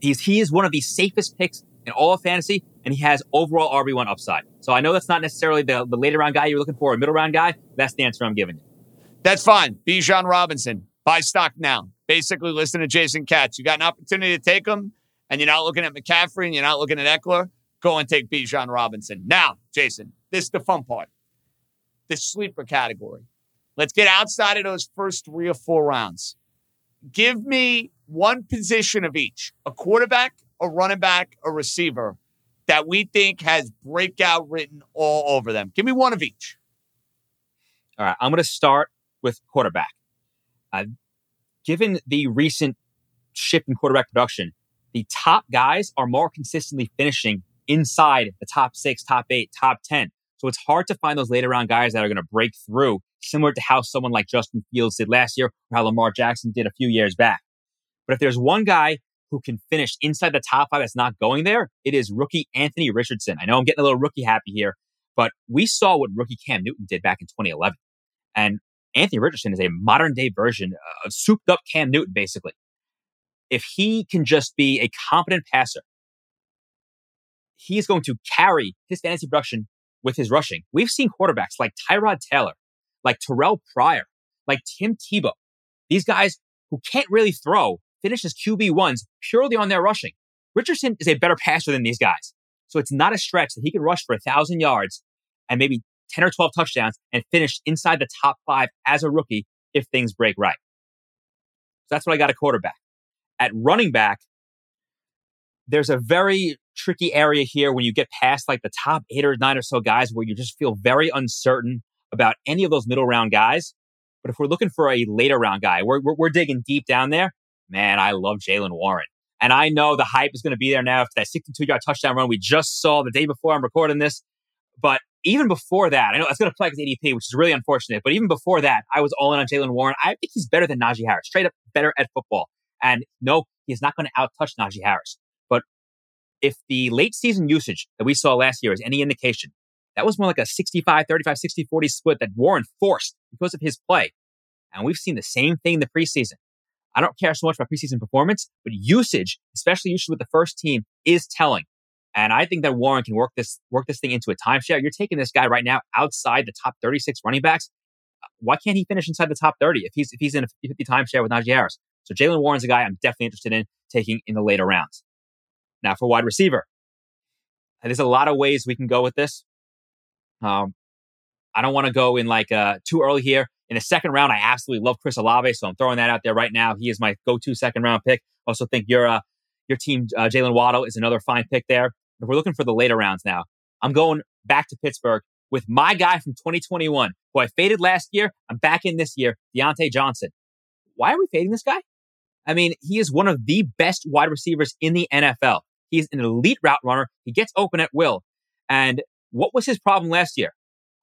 He's, he is one of the safest picks in all of fantasy, and he has overall RB1 upside. So I know that's not necessarily the, the later round guy you're looking for, a middle round guy. That's the answer I'm giving you. That's fine. Bijan Robinson, buy stock now. Basically, listen to Jason Katz. You got an opportunity to take him, and you're not looking at McCaffrey and you're not looking at Ekeler. Go and take Bijan Robinson. Now, Jason, this is the fun part. The sleeper category. Let's get outside of those first three or four rounds. Give me one position of each a quarterback, a running back, a receiver that we think has breakout written all over them. Give me one of each. All right. I'm going to start with quarterback. Uh, given the recent shift in quarterback production, the top guys are more consistently finishing inside the top six, top eight, top 10. So it's hard to find those later round guys that are going to break through, similar to how someone like Justin Fields did last year or how Lamar Jackson did a few years back. But if there's one guy who can finish inside the top five that's not going there, it is rookie Anthony Richardson. I know I'm getting a little rookie happy here, but we saw what rookie Cam Newton did back in 2011. And Anthony Richardson is a modern day version of souped up Cam Newton, basically. If he can just be a competent passer, he is going to carry his fantasy production with his rushing. We've seen quarterbacks like Tyrod Taylor, like Terrell Pryor, like Tim Tebow. These guys who can't really throw finish as QB1s purely on their rushing. Richardson is a better passer than these guys. So it's not a stretch that he can rush for a thousand yards and maybe 10 or 12 touchdowns and finish inside the top five as a rookie if things break right. So that's what I got a quarterback. At running back, there's a very tricky area here when you get past like the top eight or nine or so guys where you just feel very uncertain about any of those middle round guys. But if we're looking for a later round guy, we're, we're, we're digging deep down there. Man, I love Jaylen Warren. And I know the hype is going to be there now after that 62 yard touchdown run we just saw the day before I'm recording this. But even before that, I know it's going to flex ADP, which is really unfortunate. But even before that, I was all in on Jaylen Warren. I think he's better than Najee Harris, straight up better at football. And no, he's not going to outtouch Najee Harris. If the late season usage that we saw last year is any indication, that was more like a 65, 35, 60, 40 split that Warren forced because of his play. And we've seen the same thing in the preseason. I don't care so much about preseason performance, but usage, especially usage with the first team, is telling. And I think that Warren can work this work this thing into a timeshare. You're taking this guy right now outside the top 36 running backs. Uh, why can't he finish inside the top 30 if he's if he's in a 50 timeshare with Najee Harris? So Jaylen Warren's a guy I'm definitely interested in taking in the later rounds. Now for wide receiver, there's a lot of ways we can go with this. Um, I don't want to go in like uh, too early here. In the second round, I absolutely love Chris Olave, so I'm throwing that out there right now. He is my go-to second round pick. Also think your uh, your team uh, Jaylen Waddle is another fine pick there. If we're looking for the later rounds now, I'm going back to Pittsburgh with my guy from 2021, who I faded last year. I'm back in this year, Diontae Johnson. Why are we fading this guy? I mean, he is one of the best wide receivers in the NFL. He's an elite route runner. He gets open at will. And what was his problem last year?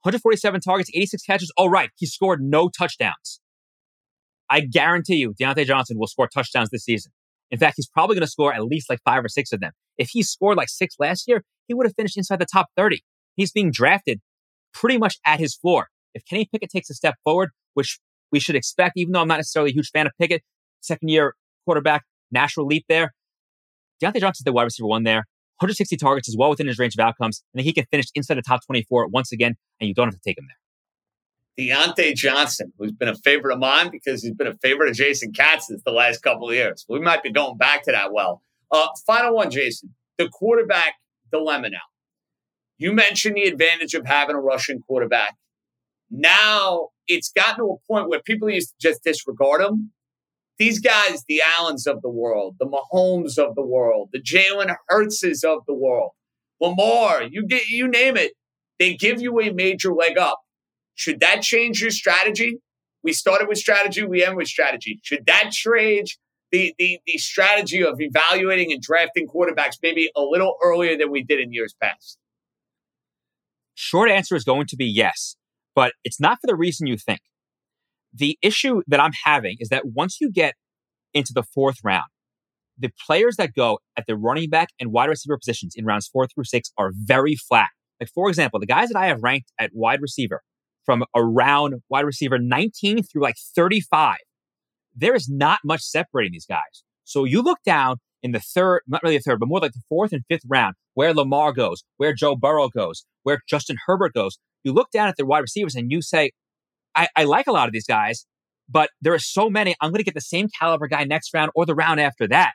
147 targets, 86 catches. All right, he scored no touchdowns. I guarantee you, Diontae Johnson will score touchdowns this season. In fact, he's probably going to score at least like five or six of them. If he scored like six last year, he would have finished inside the top 30. He's being drafted pretty much at his floor. If Kenny Pickett takes a step forward, which we should expect, even though I'm not necessarily a huge fan of Pickett, second year quarterback, natural leap there. Diontae Johnson's the wide receiver one there. 160 targets is well within his range of outcomes, and he can finish inside the top 24 once again, and you don't have to take him there. Diontae Johnson, who's been a favorite of mine because he's been a favorite of Jason Katz's the last couple of years. We might be going back to that well. Uh, final one, Jason. The quarterback dilemma now. You mentioned the advantage of having a rushing quarterback. Now it's gotten to a point where people used to just disregard them. These guys, the Allens of the world, the Mahomes of the world, the Jalen Hurtses of the world, Lamar, you get you name it, they give you a major leg up. Should that change your strategy? We started with strategy, we end with strategy. Should that change the, the, the strategy of evaluating and drafting quarterbacks maybe a little earlier than we did in years past? Short answer is going to be yes, but it's not for the reason you think. The issue that I'm having is that once you get into the fourth round, the players that go at the running back and wide receiver positions in rounds four through six are very flat. Like, for example, the guys that I have ranked at wide receiver from around wide receiver 19 through like 35, there is not much separating these guys. So you look down in the third, not really the third, but more like the fourth and fifth round, where Lamar goes, where Joe Burrow goes, where Justin Herbert goes. You look down at the wide receivers and you say, I, I like a lot of these guys, but there are so many. I'm going to get the same caliber guy next round or the round after that.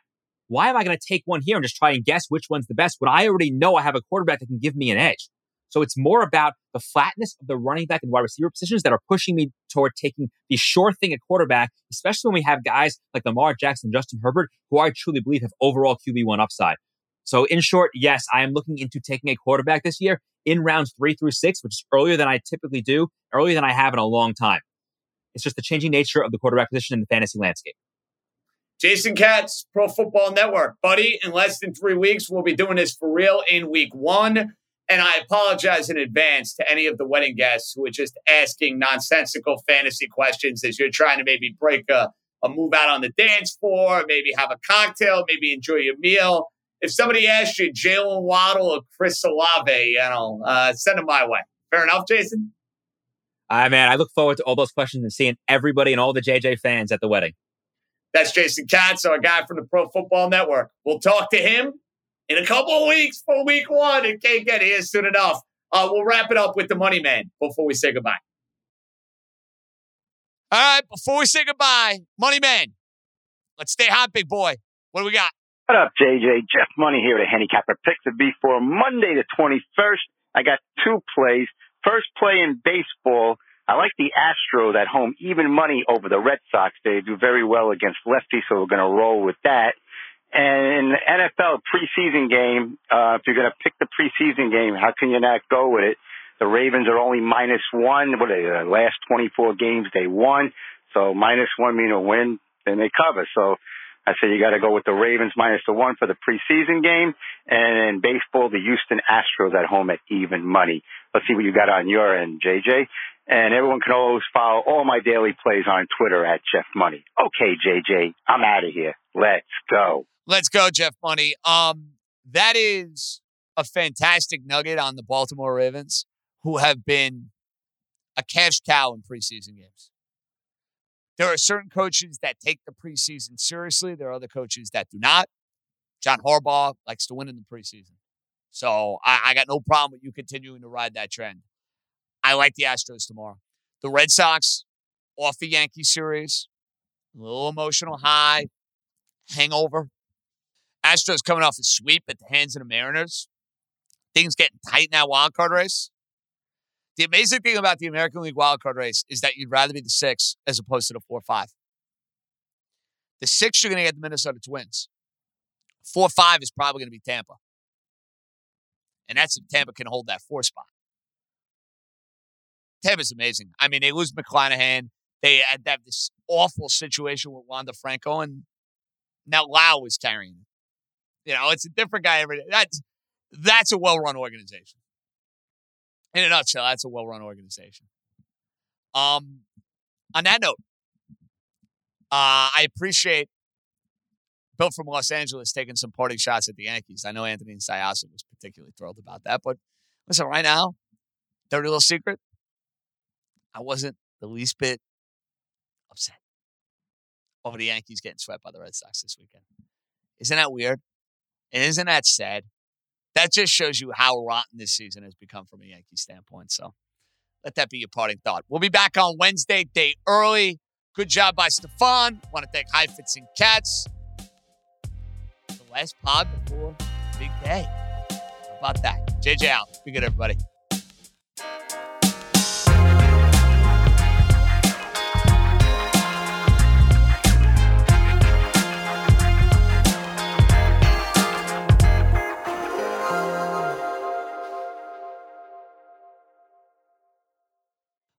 Why am I going to take one here and just try and guess which one's the best when I already know I have a quarterback that can give me an edge? So it's more about the flatness of the running back and wide receiver positions that are pushing me toward taking the sure thing at quarterback, especially when we have guys like Lamar Jackson, Justin Herbert, who I truly believe have overall QB1 upside. So in short, yes, I am looking into taking a quarterback this year in rounds three through six, which is earlier than I typically do, earlier than I have in a long time. It's just the changing nature of the quarterback position in the fantasy landscape. Jason Katz, Pro Football Network. Buddy, in less than three weeks, we'll be doing this for real in week one. And I apologize in advance to any of the wedding guests who are just asking nonsensical fantasy questions as you're trying to maybe break a, a move out on the dance floor, maybe have a cocktail, maybe enjoy your meal. If somebody asks you Jaylen Waddle or Chris Olave, you know, uh, send them my way. Fair enough, Jason? I uh, man, I look forward to all those questions and seeing everybody and all the JJ fans at the wedding. That's Jason Katz, our guy from the Pro Football Network. We'll talk to him in a couple of weeks for week one. It can't get here soon enough. Uh, we'll wrap it up with the money man before we say goodbye. All right, before we say goodbye, money man, let's stay hot, big boy. What do we got? What up, JJ? Jeff Money here, the handicapper pick to be for Monday the 21st. I got two plays. First play in baseball. I like the Astros at home, even money over the Red Sox. They do very well against lefties, so we're going to roll with that. And in the NFL preseason game, uh, if you're going to pick the preseason game, how can you not go with it? The Ravens are only minus one. What are they, the last 24 games they won. So minus one mean a win, then they cover. So I said you got to go with the Ravens minus the one for the preseason game. And in baseball, the Houston Astros at home at even money. Let's see what you got on your end, JJ. And everyone can always follow all my daily plays on Twitter at Jeff Money. Okay, JJ, I'm out of here. Let's go. Let's go, Jeff Money. Um, that is a fantastic nugget on the Baltimore Ravens, who have been a cash cow in preseason games. There are certain coaches that take the preseason seriously. There are other coaches that do not. John Harbaugh likes to win in the preseason. So I, I got no problem with you continuing to ride that trend. I like the Astros tomorrow. The Red Sox off the Yankee series, a little emotional high, hangover. Astros coming off a sweep at the hands of the Mariners. Things getting tight in that wild card race. The amazing thing about the American League wildcard race is that you'd rather be the six as opposed to the four or five. The six you're going to get the Minnesota Twins. Four or five is probably going to be Tampa, and that's if Tampa can hold that four spot. Tampa's amazing. I mean, they lose McClanahan. They have this awful situation with Wander Franco, and now Lowe is carrying. You know, it's a different guy every day. That's that's a well run organization. In a nutshell, that's a well run organization. Um, on that note, uh, I appreciate Bill from Los Angeles taking some parting shots at the Yankees. I know Anthony Sayasa was particularly thrilled about that, but listen, right now, dirty little secret. I wasn't the least bit upset over the Yankees getting swept by the Red Sox this weekend. Isn't that weird? And isn't that sad? That just shows you how rotten this season has become from a Yankee standpoint. So let that be your parting thought. We'll be back on Wednesday, day early. Good job by Stefan. Want to thank Heifetz and Katz. The last pod before big day. How about that? JJ out. Be good, everybody.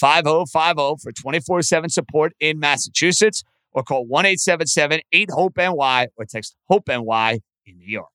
1-800-327-5050 for 24-7 support in Massachusetts or call 1-877-8-HOPE-NY or text HOPE-NY in New York.